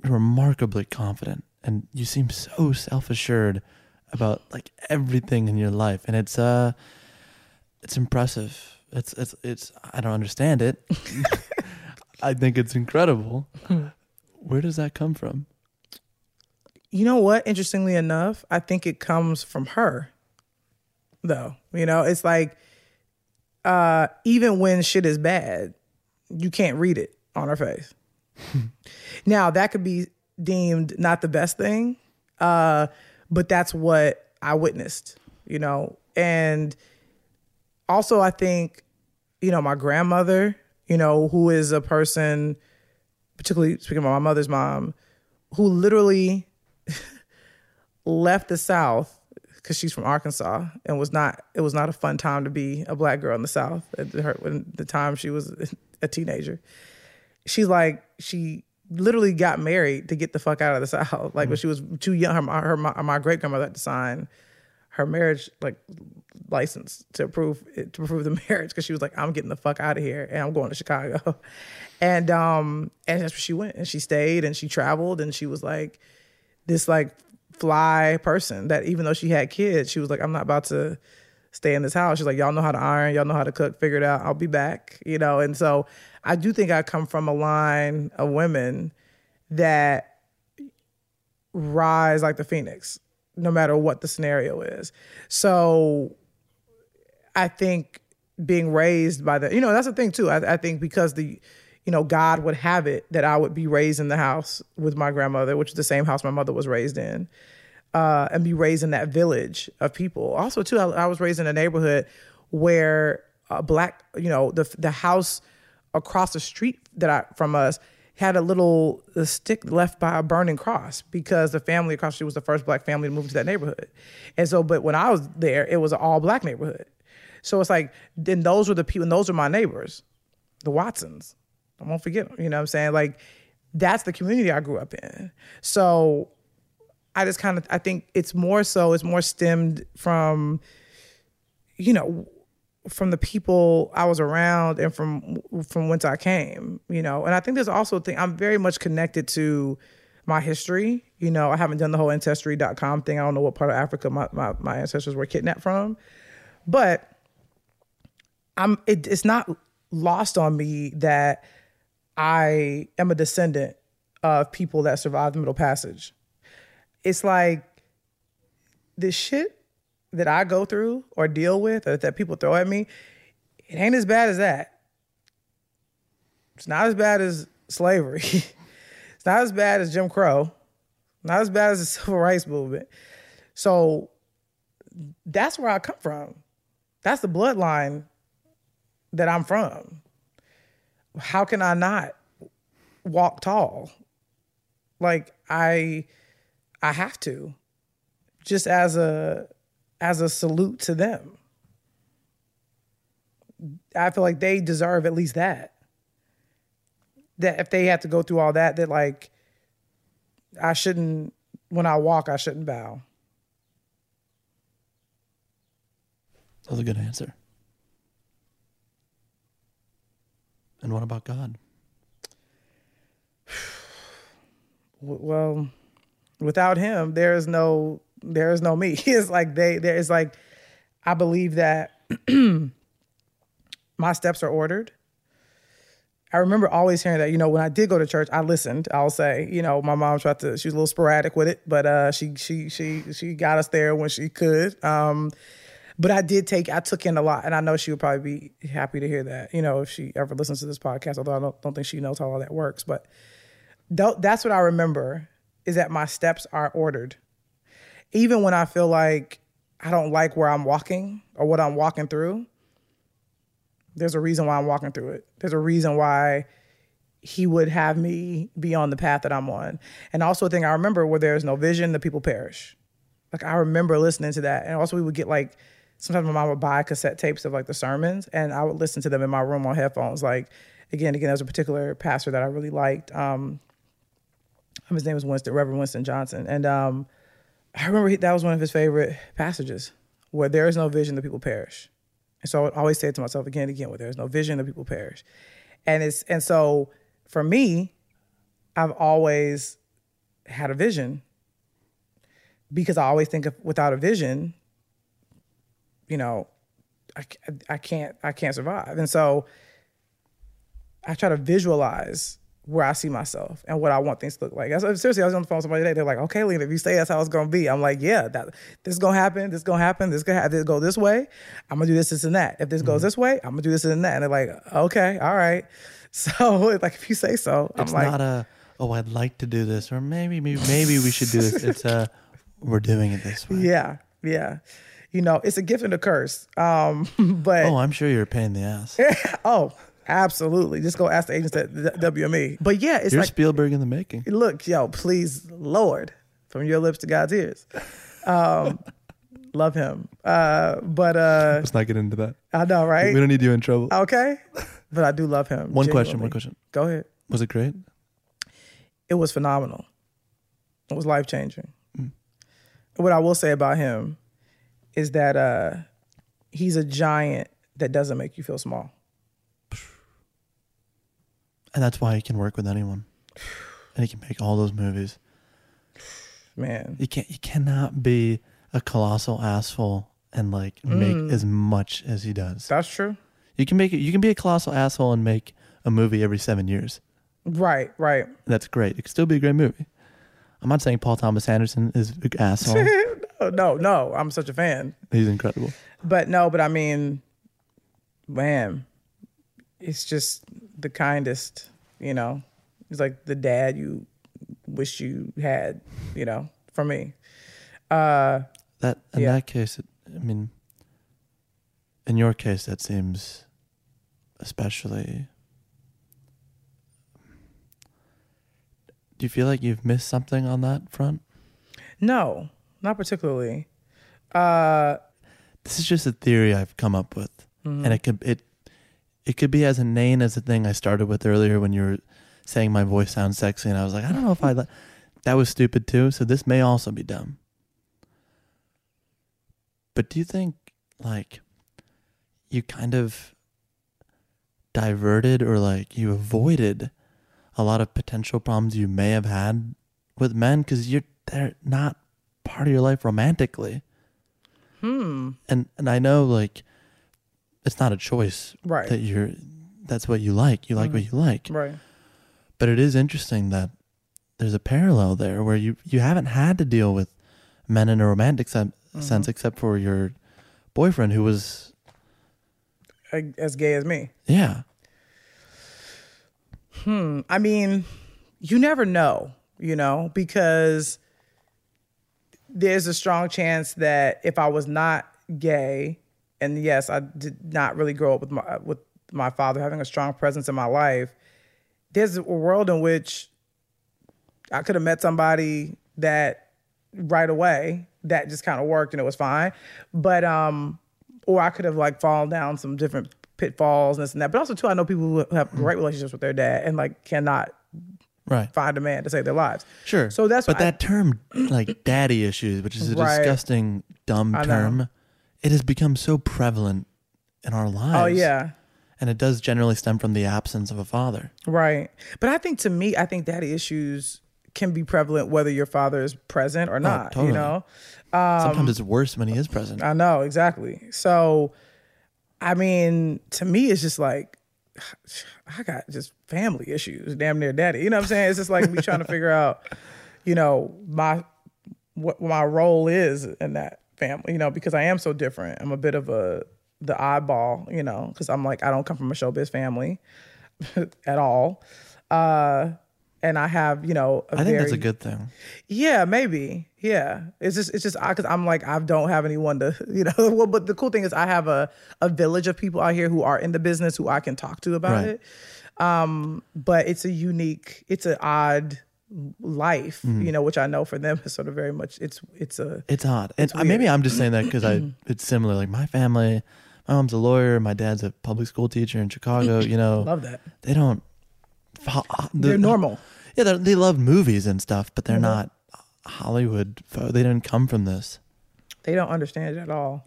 Remarkably confident, and you seem so self assured about like everything in your life, and it's uh, it's impressive. It's it's it's. I don't understand it. I think it's incredible. Where does that come from? You know what? Interestingly enough, I think it comes from her. Though, you know, it's like uh even when shit is bad, you can't read it on her face. now, that could be deemed not the best thing, uh but that's what I witnessed, you know. And also I think you know, my grandmother, you know, who is a person particularly speaking about my mother's mom, who literally left the South, because she's from Arkansas and was not. It was not a fun time to be a black girl in the South at her when the time she was a teenager. She's like she literally got married to get the fuck out of the South. Like when mm-hmm. she was too young, her her my, my great grandmother had to sign her marriage like license to approve it, to approve the marriage because she was like, I'm getting the fuck out of here and I'm going to Chicago, and um and that's where she went and she stayed and she traveled and she was like this like fly person that even though she had kids, she was like, I'm not about to stay in this house. She's like, y'all know how to iron, y'all know how to cook, figure it out. I'll be back, you know. And so I do think I come from a line of women that rise like the phoenix, no matter what the scenario is. So I think being raised by the, you know, that's the thing too. I, I think because the, you know, God would have it that I would be raised in the house with my grandmother, which is the same house my mother was raised in, uh, and be raised in that village of people. Also, too, I, I was raised in a neighborhood where a black, you know, the the house across the street that I from us had a little a stick left by a burning cross because the family across the street was the first black family to move into that neighborhood. And so, but when I was there, it was an all black neighborhood. So it's like, then those were the people, and those are my neighbors, the Watsons. I won't forget them. You know what I'm saying? Like, that's the community I grew up in. So I just kind of, I think it's more so, it's more stemmed from, you know, from the people I was around and from from whence I came, you know. And I think there's also a thing I'm very much connected to my history. You know, I haven't done the whole ancestry.com thing. I don't know what part of Africa my, my, my ancestors were kidnapped from. But I'm it, it's not lost on me that I am a descendant of people that survived the Middle Passage. It's like this shit that I go through or deal with or that people throw at me, it ain't as bad as that. It's not as bad as slavery. it's not as bad as Jim Crow. Not as bad as the civil rights movement. So that's where I come from. That's the bloodline that I'm from. How can I not walk tall? Like I I have to. Just as a as a salute to them. I feel like they deserve at least that. That if they have to go through all that, that like I shouldn't when I walk, I shouldn't bow. That was a good answer. And what about God? Well, without him, there is no there is no me. It's like they there is like I believe that my steps are ordered. I remember always hearing that, you know, when I did go to church, I listened. I'll say, you know, my mom tried to she was a little sporadic with it, but uh she she she she got us there when she could. Um but I did take I took in a lot and I know she would probably be happy to hear that, you know, if she ever listens to this podcast, although I don't, don't think she knows how all that works, but that's what I remember is that my steps are ordered even when I feel like I don't like where I'm walking or what I'm walking through, there's a reason why I'm walking through it. There's a reason why he would have me be on the path that I'm on. And also a thing I remember where there's no vision, the people perish. Like I remember listening to that. And also we would get like sometimes my mom would buy cassette tapes of like the sermons and I would listen to them in my room on headphones. Like again, again, there's a particular pastor that I really liked. Um his name was Winston, Reverend Winston Johnson. And um I remember he, that was one of his favorite passages where there is no vision, the people perish. And so I would always say it to myself again and again, where there is no vision, the people perish. And it's and so for me, I've always had a vision because I always think of without a vision, you know, I, I can't I can't survive. And so I try to visualize where I see myself and what I want things to look like. I, seriously, I was on the phone with somebody today. They're like, "Okay, Lena, if you say that's how it's gonna be," I'm like, "Yeah, that this is gonna happen. This is gonna happen. This gonna this go this way. I'm gonna do this, this, and that. If this mm-hmm. goes this way, I'm gonna do this and that." And they're like, "Okay, all right." So, like, if you say so, I'm it's like, not a oh, I'd like to do this, or maybe, maybe, maybe we should do this. It's a we're doing it this way. Yeah, yeah. You know, it's a gift and a curse. Um, but oh, I'm sure you're a pain in the ass. oh Absolutely. Just go ask the agents at WME. But yeah, it's You're like Spielberg in the making. Look, yo, please, Lord, from your lips to God's ears. Um, love him. Uh, but uh, Let's not get into that. I know, right? We don't need you in trouble. Okay, but I do love him. One question. One question. Go ahead. Was it great? It was phenomenal. It was life changing. Mm. What I will say about him is that uh, he's a giant that doesn't make you feel small. And that's why he can work with anyone. And he can make all those movies. Man, You can't. You cannot be a colossal asshole and like make Mm. as much as he does. that's true. You can make it. You can be a colossal asshole and make a movie every seven years. Right, right. That's great. It could still be a great movie. I'm not saying Paul Thomas Anderson is an asshole. no, no, no. I'm such a fan. He's incredible. But no, but I mean, man, it's just the kindest, you know. He's like the dad you wish you had, you know, for me. Uh That in Yeah. that case, it, I mean, in your case, that seems especially. Do you feel like you've missed something on that front? no, not particularly. Uh This is just a theory I've come up with, and it could it it could be as inane as the thing I started with earlier when you were saying my voice sounds sexy, and I was like, I don't know if I li- that was stupid too. So this may also be dumb. But do you think like you kind of diverted or like you avoided a lot of potential problems you may have had with men because you're they're not part of your life romantically hmm. and and I know like it's not a choice Right. that you're that's what you like you like what you like Right. but it is interesting that there's a parallel there where you you haven't had to deal with men in a romantic sen- sense except for your boyfriend who was As gay as me. yeah Hmm. I mean, you never know, you know, because there's a strong chance that if I was not gay, and yes, I did not really grow up with my with my father having a strong presence in my life, there's a world in which I could have met somebody that right away that just kind of worked and it was fine, but um, or I could have like fallen down some different pitfalls and this and that. But also too, I know people who have great relationships with their dad and like cannot right find a man to save their lives. sure So that's but why I- that term like daddy issues which is a Right. disgusting dumb term it has become so prevalent in our oh, lives Oh yeah. and it does generally stem from the absence of a father Right. But I think to me, I think daddy issues can be prevalent whether your father is present or oh, not. totally. You know? sometimes um, it's worse when he is present I know, exactly. So I mean, to me it's just like I got just family issues, damn near daddy. You know what I'm saying? It's just like me trying to figure out, you know, my what my role is in that family, you know, because I am so different. I'm a bit of a the oddball, you know, because I'm like I don't come from a showbiz family at all. Uh and I have, you know, a i think that's a good thing yeah, maybe. Yeah, it's just it's just because I'm like I don't have anyone to you know. Well, but the cool thing is I have a a village of people out here who are in the business who I can talk to about Right. it. Um, but it's a unique, it's an odd life, Mm-hmm. you know, which I know for them is sort of very much it's it's a It's odd. And It's uh, maybe. I'm just saying that because I it's similar. Like my family, my mom's a lawyer, my dad's a public school teacher in Chicago. You know, love that. they don't. uh, the- They're normal. Yeah, they're, they love movies and stuff, but they're Mhm. not Hollywood. They didn't come from this. They don't understand it at all.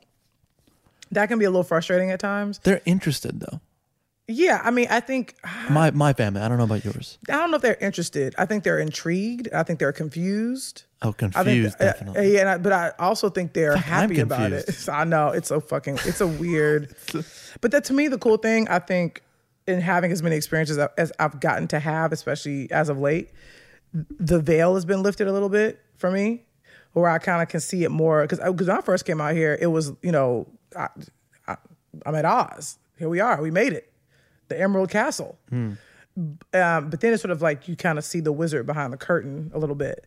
That can be a little frustrating at times. They're interested though. Yeah, I mean, I think My my family. I don't know about yours. I don't know if they're interested. I think they're intrigued. I think they're confused. Oh, I confused. think, uh, definitely. yeah, and I, but I also think they're Fuck, happy about it. confused. I know it's so fucking, it's a weird. but that to me, the cool thing I think in having as many experiences as I've gotten to have, especially as of late, the veil has been lifted a little bit for me, where I kind of can see it more. Because because when I first came out here, it was you know I, I, I'm at Oz. Here we are. We made it. The Emerald Castle. Um, but then it's sort of like you kind of see the wizard behind the curtain a little bit,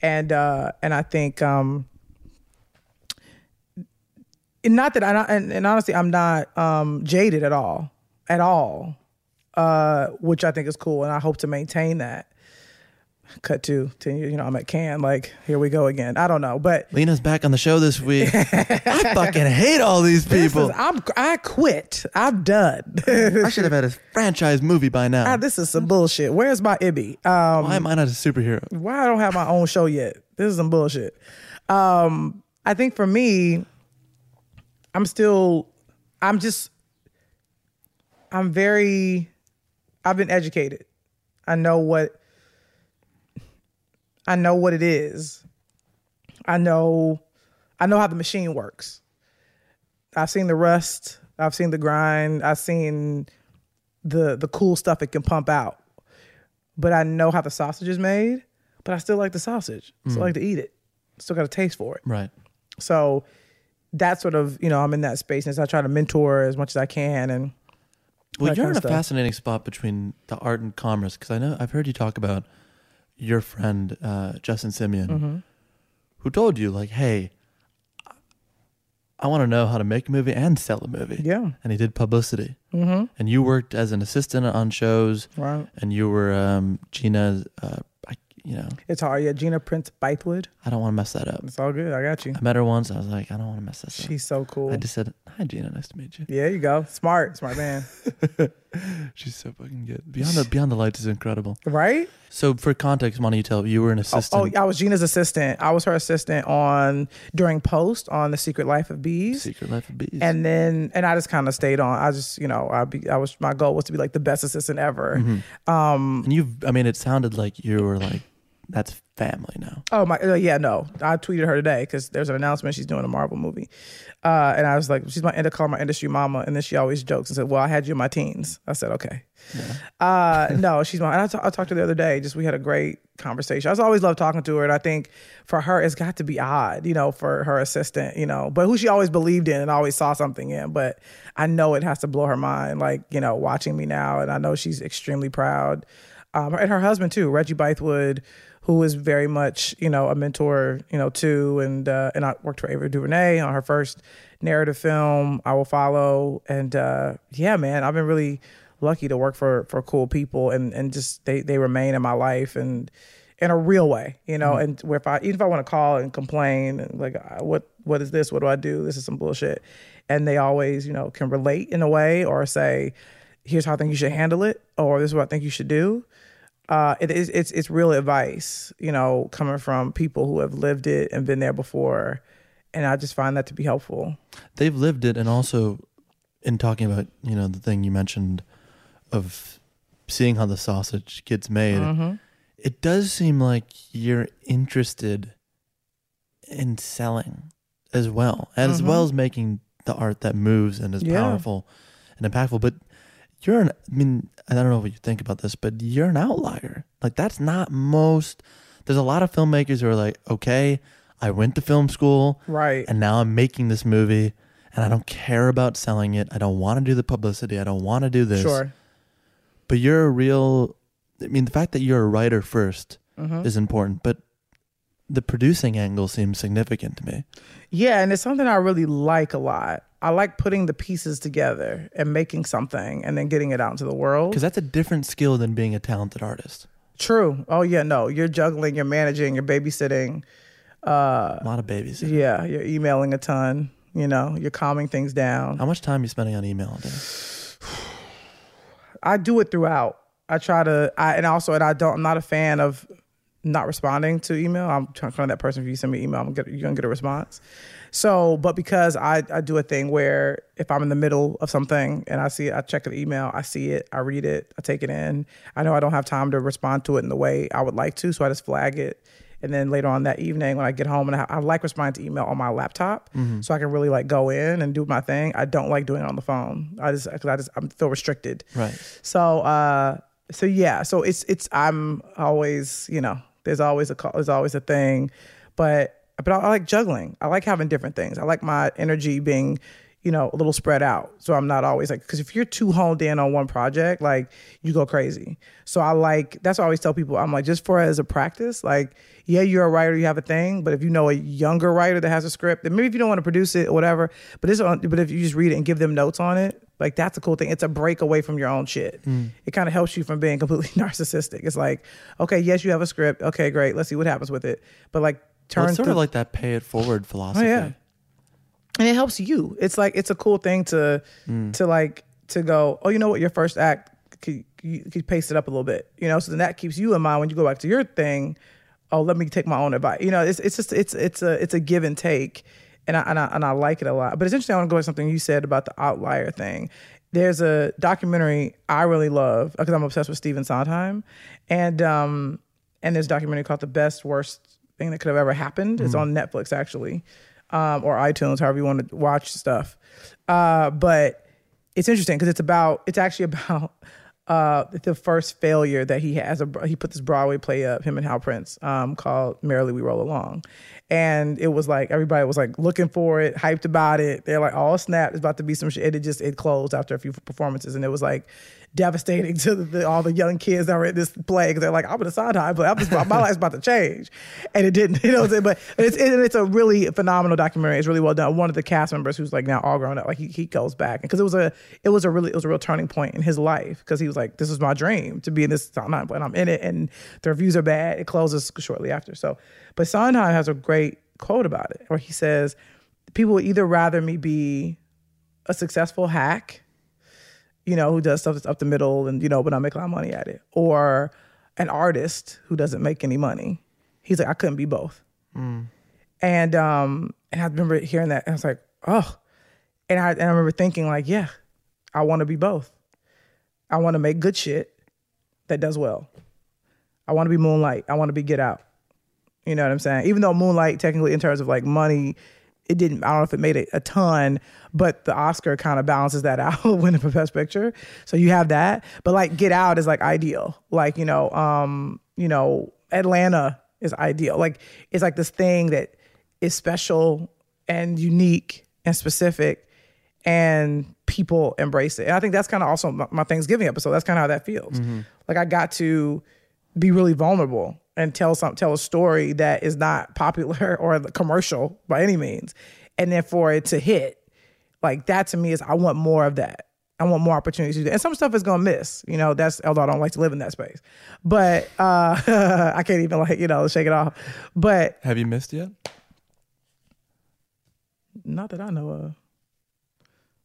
and uh, and I think um, and not that I not, and, and honestly I'm not um, jaded at all, at all, uh, which I think is cool, and I hope to maintain that. Cut to ten years. You know, I'm at Cannes. Like here we go again. I don't know, but Lena's back on the show this week. I fucking hate all these people. is, I'm I quit. I'm done. I should have had a franchise movie by now. Ah, this is some bullshit. Where's my Ibby? Um, Why am I not a superhero? why I don't have my own show yet? This is some bullshit. Um, I think for me, I'm still, I'm just, I'm very, I've been educated. I know what, I know what it is. I know, I know how the machine works. I've seen the rust. I've seen the grind. I've seen the the cool stuff it can pump out. But I know how the sausage is made. But I still like the sausage. Still mm. like to eat it. Still got a taste for it. Right. So that's sort of you know I'm in that space, and so I try to mentor as much as I can. And Well, you're in a stuff. fascinating spot between the art and commerce because I know I've heard you talk about your friend uh, Justin Simien, Mm-hmm. who told you like, "Hey, I want to know how to make a movie and sell a movie." Yeah. and he did publicity. Mm-hmm. And you worked as an assistant on shows, Right. and you were um, Gina's. Uh, I, you know, it's hard. Yeah, Gina Prince Bythewood. I don't want to mess that up. It's all good. I got you. I met her once. I was like, I don't want to mess this up. She's so cool. I just said, "Hi, Gina. Nice to meet you." yeah, you go. Smart, smart man. She's so fucking good. Beyond the Beyond the Lights is incredible. right? So, for context, why don't you tell? You were an assistant. Oh, I was Gina's assistant. I was her assistant on during post on The Secret Life of Bees. Secret Life of Bees. and then and I just kind of stayed on. I just you know I be I was my goal was to be like the best assistant ever. Um, and you've, I mean, it sounded like you were like, that's family now. Oh my, uh, yeah, no. I tweeted her today because there's an announcement she's doing a Marvel movie, uh, and I was like, she's my end call my industry mama, and then she always jokes and said, "Well, I had you in my teens." I said, "Okay." Uh, no, she's my. And I, t- I talked to her the other day. Just we had a great conversation. I just always love talking to her, and I think for her it's got to be odd, you know, for her assistant, you know, but who she always believed in and always saw something in. But I know it has to blow her mind, like you know, watching me now, and I know she's extremely proud. Um, and her husband too, Reggie Bythewood, who was very much you know a mentor, you know too, and uh, and I worked for Ava DuVernay on her first narrative film. I will follow, and uh, yeah, man, I've been really lucky to work for for cool people, and and just they they remain in my life and in a real way, you know. And where if I even if I want to call and complain, and like what what is this? What do I do? This is some bullshit, and they always you know can relate in a way or say, here's how I think you should handle it, or this is what I think you should do uh, it is it's it's real advice, you know, coming from people who have lived it and been there before, and I just find that to be helpful. They've lived it, and also in talking about you know the thing you mentioned of seeing how the sausage gets made, Mm-hmm. it does seem like you're interested in selling as well, as well as making the art that moves and is Mm-hmm. Yeah. powerful and impactful. But you're an, I mean, I don't know what you think about this, but you're an outlier. Like that's not most. There's a lot of filmmakers who are like, okay, I went to film school, Right. and now I'm making this movie, and I don't care about selling it. I don't want to do the publicity. I don't want to do this. Sure. But you're a real. I mean, the fact that you're a writer 1st Mm-hmm. is important, but the producing angle seems significant to me. Yeah, and it's something I really like a lot. I like putting the pieces together and making something and then getting it out into the world. Because that's a different skill than being a talented artist. True. Oh yeah, no, you're juggling, you're managing, you're babysitting. Uh, a lot of babies. Yeah, you're emailing a ton. You know, you're calming things down. How much time are you spending on email a day? I do it throughout. I try to, I, and also, and I don't. I'm not a fan of not responding to email. I'm trying to find that person. If you send me email, I'm gonna you're gonna get a response. So, but because I, I do a thing where if I'm in the middle of something and I see it, I check the email, I see it, I read it, I take it in. I know I don't have time to respond to it in the way I would like to, so I just flag it. And then later on that evening, when I get home, and I, I like responding to email on my laptop, so I can really like go in and do my thing. I don't like doing it on the phone. I just, cause I just, I feel restricted. Right. So uh so yeah, so it's it's I'm always, you know, there's always a call, there's always a thing, but but I, I like juggling. I like having different things. I like my energy being, you know, a little spread out. So I'm not always like cuz if you're too honed in on one project, like you go crazy. So I like that's what I always tell people. I'm like just for as a practice, like yeah, you're a writer, you have a thing, but if you know a younger writer that has a script, then maybe if you don't want to produce it or whatever, but this, on, but if you just read it and give them notes on it, Like that's a cool thing. It's a break away from your own shit. Mm. It kind of helps you from being completely narcissistic. It's like, okay, yes, you have a script. Okay, great. Let's see what happens with it. But like turn Well, it's sort of like that pay it forward philosophy. Oh yeah. And it helps you. It's like it's a cool thing to to like to go, oh, you know what, your first act could you could pace it up a little bit. You know, so then that keeps you in mind when you go back to your thing. Oh, let me take my own advice. You know, it's it's just it's it's a it's a give and take. And I, and I and I like it a lot. But it's interesting. I want to go to something you said about the outlier thing. There's a documentary I really love because I'm obsessed with Stephen Sondheim, and um and there's a documentary called "The Best Worst Thing That Could Have Ever Happened." It's on Netflix actually, um, or iTunes, however you want to watch stuff. Uh, but it's interesting because it's about it's actually about uh, the first failure that he has. A, he put this Broadway play up, him and Hal Prince, um, called "Merrily We Roll Along," and it was like everybody was like looking for it, hyped about it. They're like, "Oh snap! It's about to be some shit." And it just it closed after a few performances, and it was like devastating to the, the, all the young kids that were in this play because they're like, "I'm in a Sondheim, but I'm just, my life's about to change," and it didn't. You know, what I'm saying? but it's it, it's a really phenomenal documentary. It's really well done. One of the cast members who's like now all grown up, like he, he goes back because it was a it was a really it was a real turning point in his life because he was like, "This is my dream to be in this Sondheim, and I'm in it, and the reviews are bad." It closes shortly after. So, but Sondheim has a great quote about it where he says, "People would either rather me be a successful hack." You know, who does stuff that's up the middle and, you know, but I make a lot of money at it. Or an artist who doesn't make any money. He's like, I couldn't be both. And um, and I remember hearing that and I was like, oh. And I and I remember thinking, like, yeah, I want to be both. I want to make good shit that does well. I want to be Moonlight. I want to be Get Out. You know what I'm saying? Even though Moonlight, technically, in terms of like money, it didn't. I don't know if it made it a ton, but the Oscar kind of balances that out, winning for Best Picture. So you have that. But like Get Out is like ideal. Like you know, um, you know, Atlanta is ideal. Like it's like this thing that is special and unique and specific, and people embrace it. And I think that's kind of also my, my Thanksgiving episode. That's kind of how that feels. Like I got to be really vulnerable and tell some tell a story that is not popular or commercial by any means and then for it to hit like that to me is i want more of that. I want more opportunities to do that. and some stuff is gonna miss you know that's although i don't like to live in that space. But uh i can't even like you know shake it off. But Have you missed yet? not that i know of.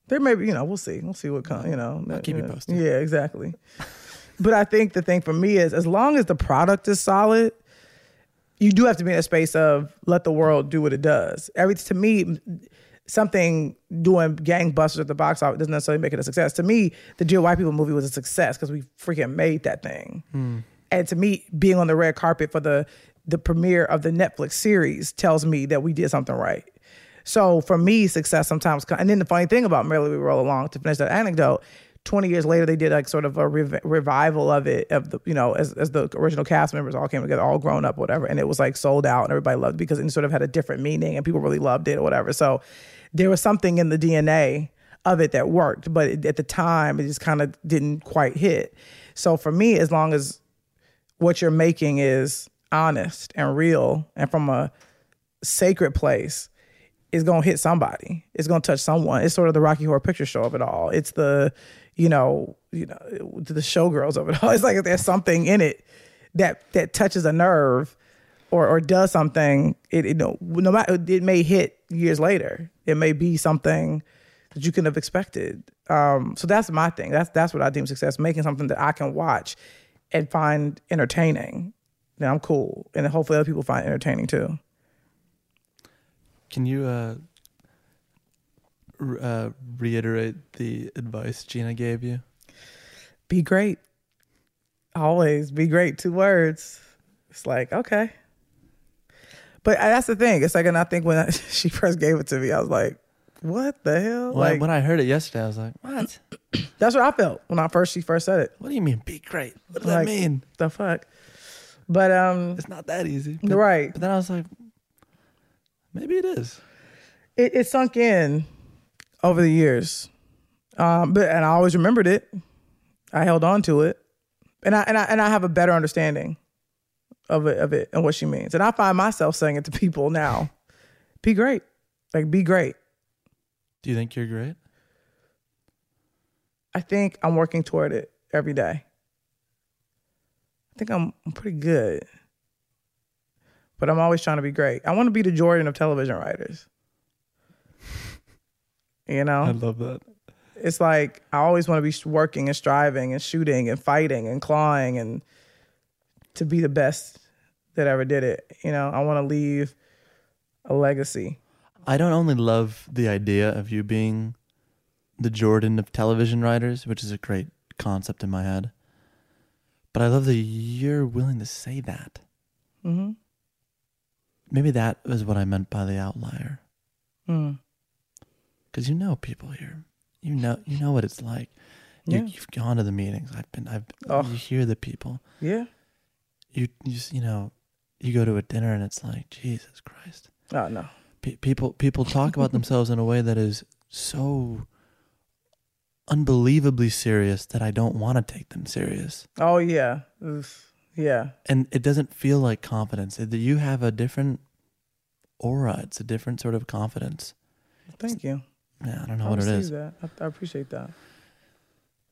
There may be you know we'll see. We'll see what comes you know. I'll keep you posted. yeah exactly but i think the thing for me is as long as the product is solid you do have to be in a space of let the world do what it does. Every to me, something doing gangbusters at the box office doesn't necessarily make it a success. To me, the Dear White People movie was a success because we freaking made that thing. Hmm. And to me, being on the red carpet for the the premiere of the Netflix series tells me that we did something right. So for me, success sometimes, and then the funny thing about Merrily We Roll Along to finish that anecdote, 20 years later, they did like sort of a rev- revival of it, of the, you know, as, as the original cast members all came together, all grown up, whatever. And it was like sold out and everybody loved it because it sort of had a different meaning and people really loved it or whatever. So there was something in the DNA of it that worked, but it, at the time, it just kind of didn't quite hit. So for me, as long as what you're making is honest and real and from a sacred place, is gonna hit somebody. It's gonna touch someone. It's sort of the Rocky Horror Picture Show of it all. It's the, you know, you know, the showgirls of it all. It's like there's something in it that that touches a nerve or or does something. It, it no no matter it may hit years later. It may be something that you couldn't have expected. Um, so that's my thing. That's that's what I deem success: making something that I can watch and find entertaining. Then I'm cool, and hopefully other people find entertaining too. Can you uh, uh, reiterate the advice Gina gave you? be great. Always be great. Two words. It's like, okay. But that's the thing. It's like, and I think when I, she first gave it to me, I was like, what the hell? Well, like, when I heard it yesterday, I was like, "What? that's what I felt when I first, she first said it. What do you mean be great? What does Like- that mean? The fuck? But, um, It's not that easy." But, right. But then I was like, maybe it is. It, it sunk in over the years. Um, but, and I always remembered it. I held on to it. And I, and I, and I have a better understanding of it, of it and what she means. And I find myself saying it to people now. Be great. Like, be great. Do you think you're great? I think I'm working toward it every day. I think I'm, I'm pretty good. But I'm always trying to be great. I want to be the Jordan of television writers. You know? I love that. it's like I always want to be working and striving and shooting and fighting and clawing and to be the best that ever did it. You know, I want to leave a legacy. I don't only love the idea of you being the Jordan of television writers, which is a great concept in my head, but I love that you're willing to say that. Mm-hmm. Maybe that was what I meant by the outlier. Mm. Because you know people here. You know, you know what it's like. You, Yeah. You've gone to the meetings. I've been. I've. Oh. You hear the people. Yeah. You, you just, you know, you go to a dinner and it's like Jesus Christ. Oh no. Pe- people people talk about themselves in a way that is so unbelievably serious that I don't want to take them serious. Oh yeah. Oof. Yeah. And it doesn't feel like confidence. It- You have a different aura. It's a different sort of confidence. Thank you. Yeah, I don't know I what it is. That. I, I appreciate that.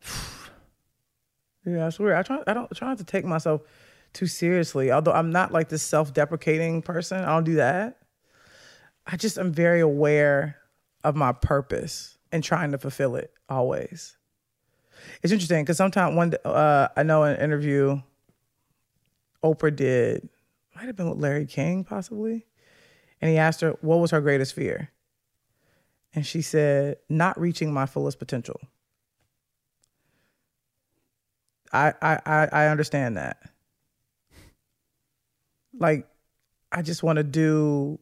yeah, it's weird. I try. I don't try not to take myself too seriously. Although I'm not like this self-deprecating person. I don't do that. I just am very aware of my purpose and trying to fulfill it always. It's interesting because sometimes one uh, I know in an interview Oprah did might have been with Larry King possibly, and he asked her what was her greatest fear, and she said not reaching my fullest potential. I I I, understand that. Like, I just want to do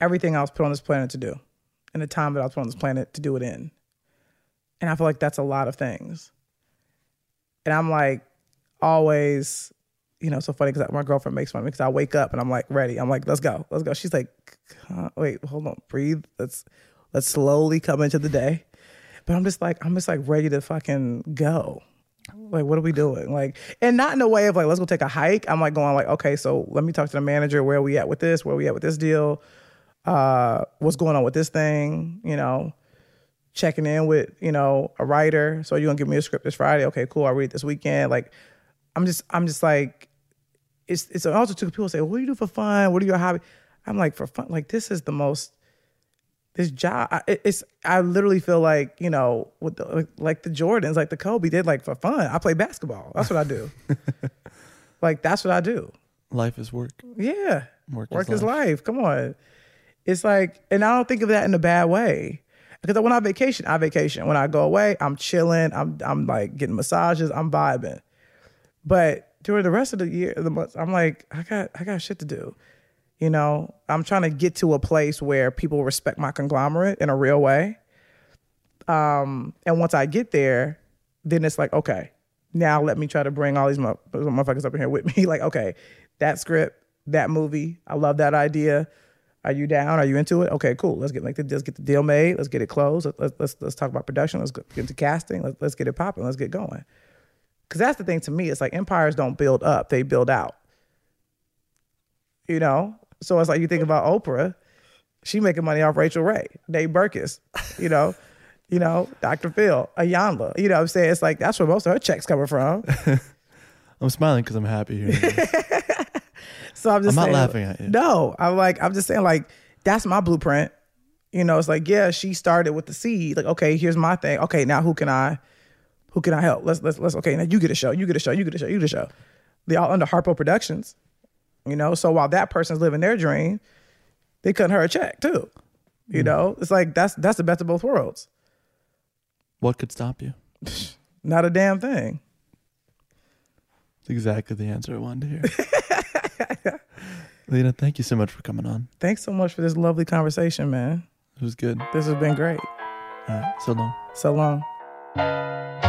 everything I was put on this planet to do, in the time that I was put on this planet to do it in. And I feel like that's a lot of things. And I'm like, always, you know, so funny because my girlfriend makes fun of me because I wake up and I'm like, ready. I'm like, let's go, let's go. She's like, "Huh? wait, hold on, breathe. Let's let's slowly come into the day. But I'm just like, I'm just like ready to fucking go. Like, what are we doing? Like, and not in a way of like, let's go take a hike. I'm like going like, okay, so let me talk to the manager. Where are we at with this? Where are we at with this deal? Uh, what's going on with this thing? You know, checking in with you know a writer. So you're gonna give me a script this Friday? Okay, cool. I'll read it this weekend. Like, I'm just I'm just like, it's it's also to people say, what do you do for fun? What are your hobby? I'm like for fun. Like this is the most this job. I- It's I literally feel like you know with the, like, like the Jordans, like the Kobe did like for fun. I play basketball. That's what I do. like that's what I do. Life is work. Yeah. Work is is life. life. Come on. It's like, and I don't think of that in a bad way. Because when I vacation, I vacation. When I go away, I'm chilling. I'm I'm like getting massages. I'm vibing. But during the rest of the year, the months, I'm like, I got I got shit to do. You know, I'm trying to get to a place where people respect my conglomerate in a real way. Um, and once I get there, then it's like, okay, now let me try to bring all these mo- motherfuckers up in here with me. like, okay, that script, that movie, I love that idea. Are you down? Are you into it? Okay, cool. Let's get like let's get the deal made. Let's get it closed. Let's let's let's talk about production. Let's get into casting. Let's let's get it popping. Let's get going. Because that's the thing to me. It's like empires don't build up; they build out. You know, so it's like you think about Oprah. She making money off Rachael Ray, Dave Burkus. You know, you know, Dr. Phil, Iyanla. You know what I'm saying? It's like that's where most of her checks coming from. I'm smiling because I'm happy here. So I'm just I'm not laughing at you. No, I'm like, I'm just saying, like, that's my blueprint. You know, it's like, yeah, she started with the seed. Like, okay, here's my thing. Okay, now who can I, who can I help? Let's let's let's. Okay, now you get a show. You get a show. You get a show. You get a show. They all under Harpo Productions. You know, so while that person's living their dream, they cutting her a check too. You hmm. know, it's like that's that's the best of both worlds. what could stop you? Not a damn thing. It's exactly the answer I wanted to hear. Lena, thank you so much for coming on. Thanks so much for this lovely conversation, man. It was good. This has been great. All right, so long. So long.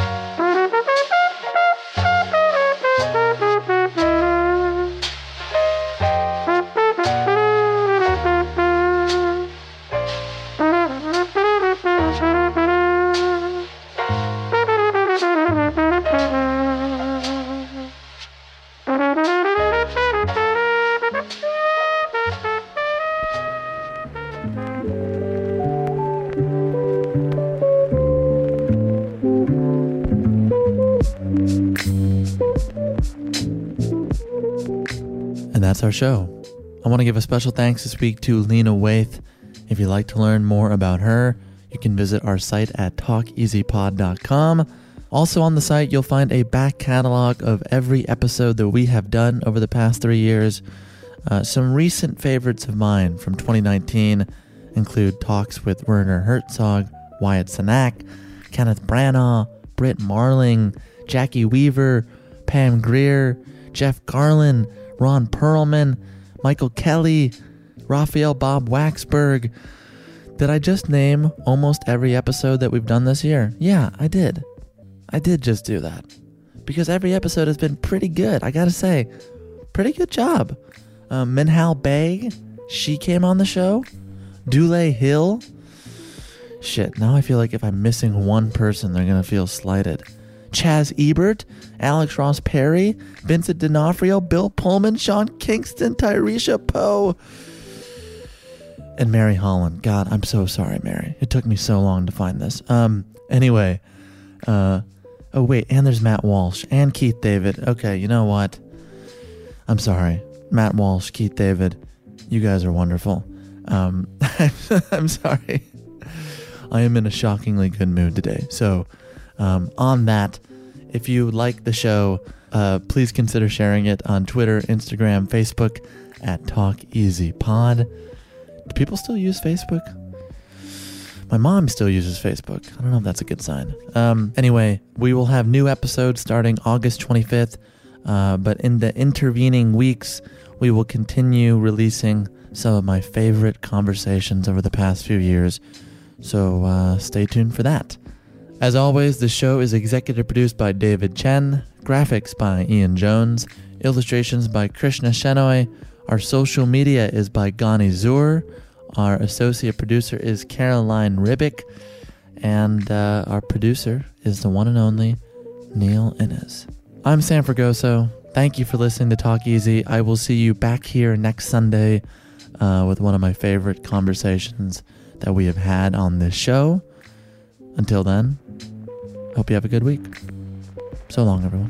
That's our show. I want to give a special thanks this week to Lena Waithe. If you'd like to learn more about her, you can visit our site at talkeasypod.com. Also on the site, you'll find a back catalog of every episode that we have done over the past three years. Uh, some recent favorites of mine from 2019 include talks with Werner Herzog, Wyatt Cenac, Kenneth Branagh, Brit Marling, Jacki Weaver, Pam Grier, Jeff Garlin, Ron Perlman, Michael Kelly, Raphael Bob Waksberg. Did I just name almost every episode that we've done this year? Yeah, I did. I did just do that. Because every episode has been pretty good, I gotta say. Pretty good job. Um, Minhal Baig, she came on the show. Dule Hill. Shit, now I feel like if I'm missing one person, they're gonna feel slighted. Chaz Ebert, Alex Ross Perry, Vincent D'Onofrio, Bill Pullman, Sean Kingston, Tayarisha Poe, and Mary Holland. God, I'm so sorry, Mary. It took me so long to find this. Um, anyway, uh, oh wait, and there's Matt Walsh and Keith David. Okay, you know what? I'm sorry, Matt Walsh, Keith David. You guys are wonderful. Um, I'm sorry. I am in a shockingly good mood today. So, um, on that, if you like the show, uh, please consider sharing it on Twitter, Instagram, Facebook at Talk Easy Pod. Do people still use Facebook? My mom still uses Facebook. I don't know if that's a good sign. Um, anyway, we will have new episodes starting August 25th, uh, but in the intervening weeks, we will continue releasing some of my favorite conversations over the past few years. So uh, stay tuned for that. As always, the show is executive produced by David Chen, graphics by Ian Jones, illustrations by Krishna Shenoy. Our social media is by Gani Zur. Our associate producer is Caroline Ribick. And uh, our producer is the one and only Neil Innes. I'm Sam Fragoso. Thank you for listening to Talk Easy. I will see you back here next Sunday uh, with one of my favorite conversations that we have had on this show. Until then, hope you have a good week. So long, everyone.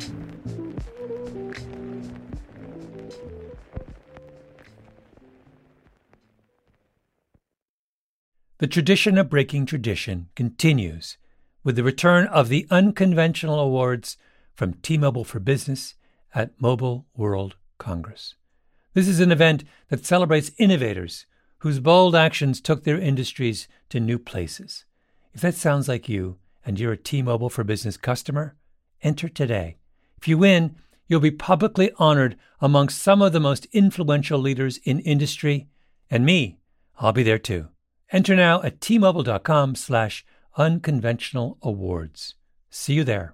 The tradition of breaking tradition continues with the return of the unconventional awards from T-Mobile for Business at Mobile World Congress. This is an event that celebrates innovators whose bold actions took their industries to new places. If that sounds like you and you're a T-Mobile for Business customer, enter today. If you win, you'll be publicly honored among some of the most influential leaders in industry, and me, I'll be there too. Enter now at tmobile.com slash unconventional awards. See you there.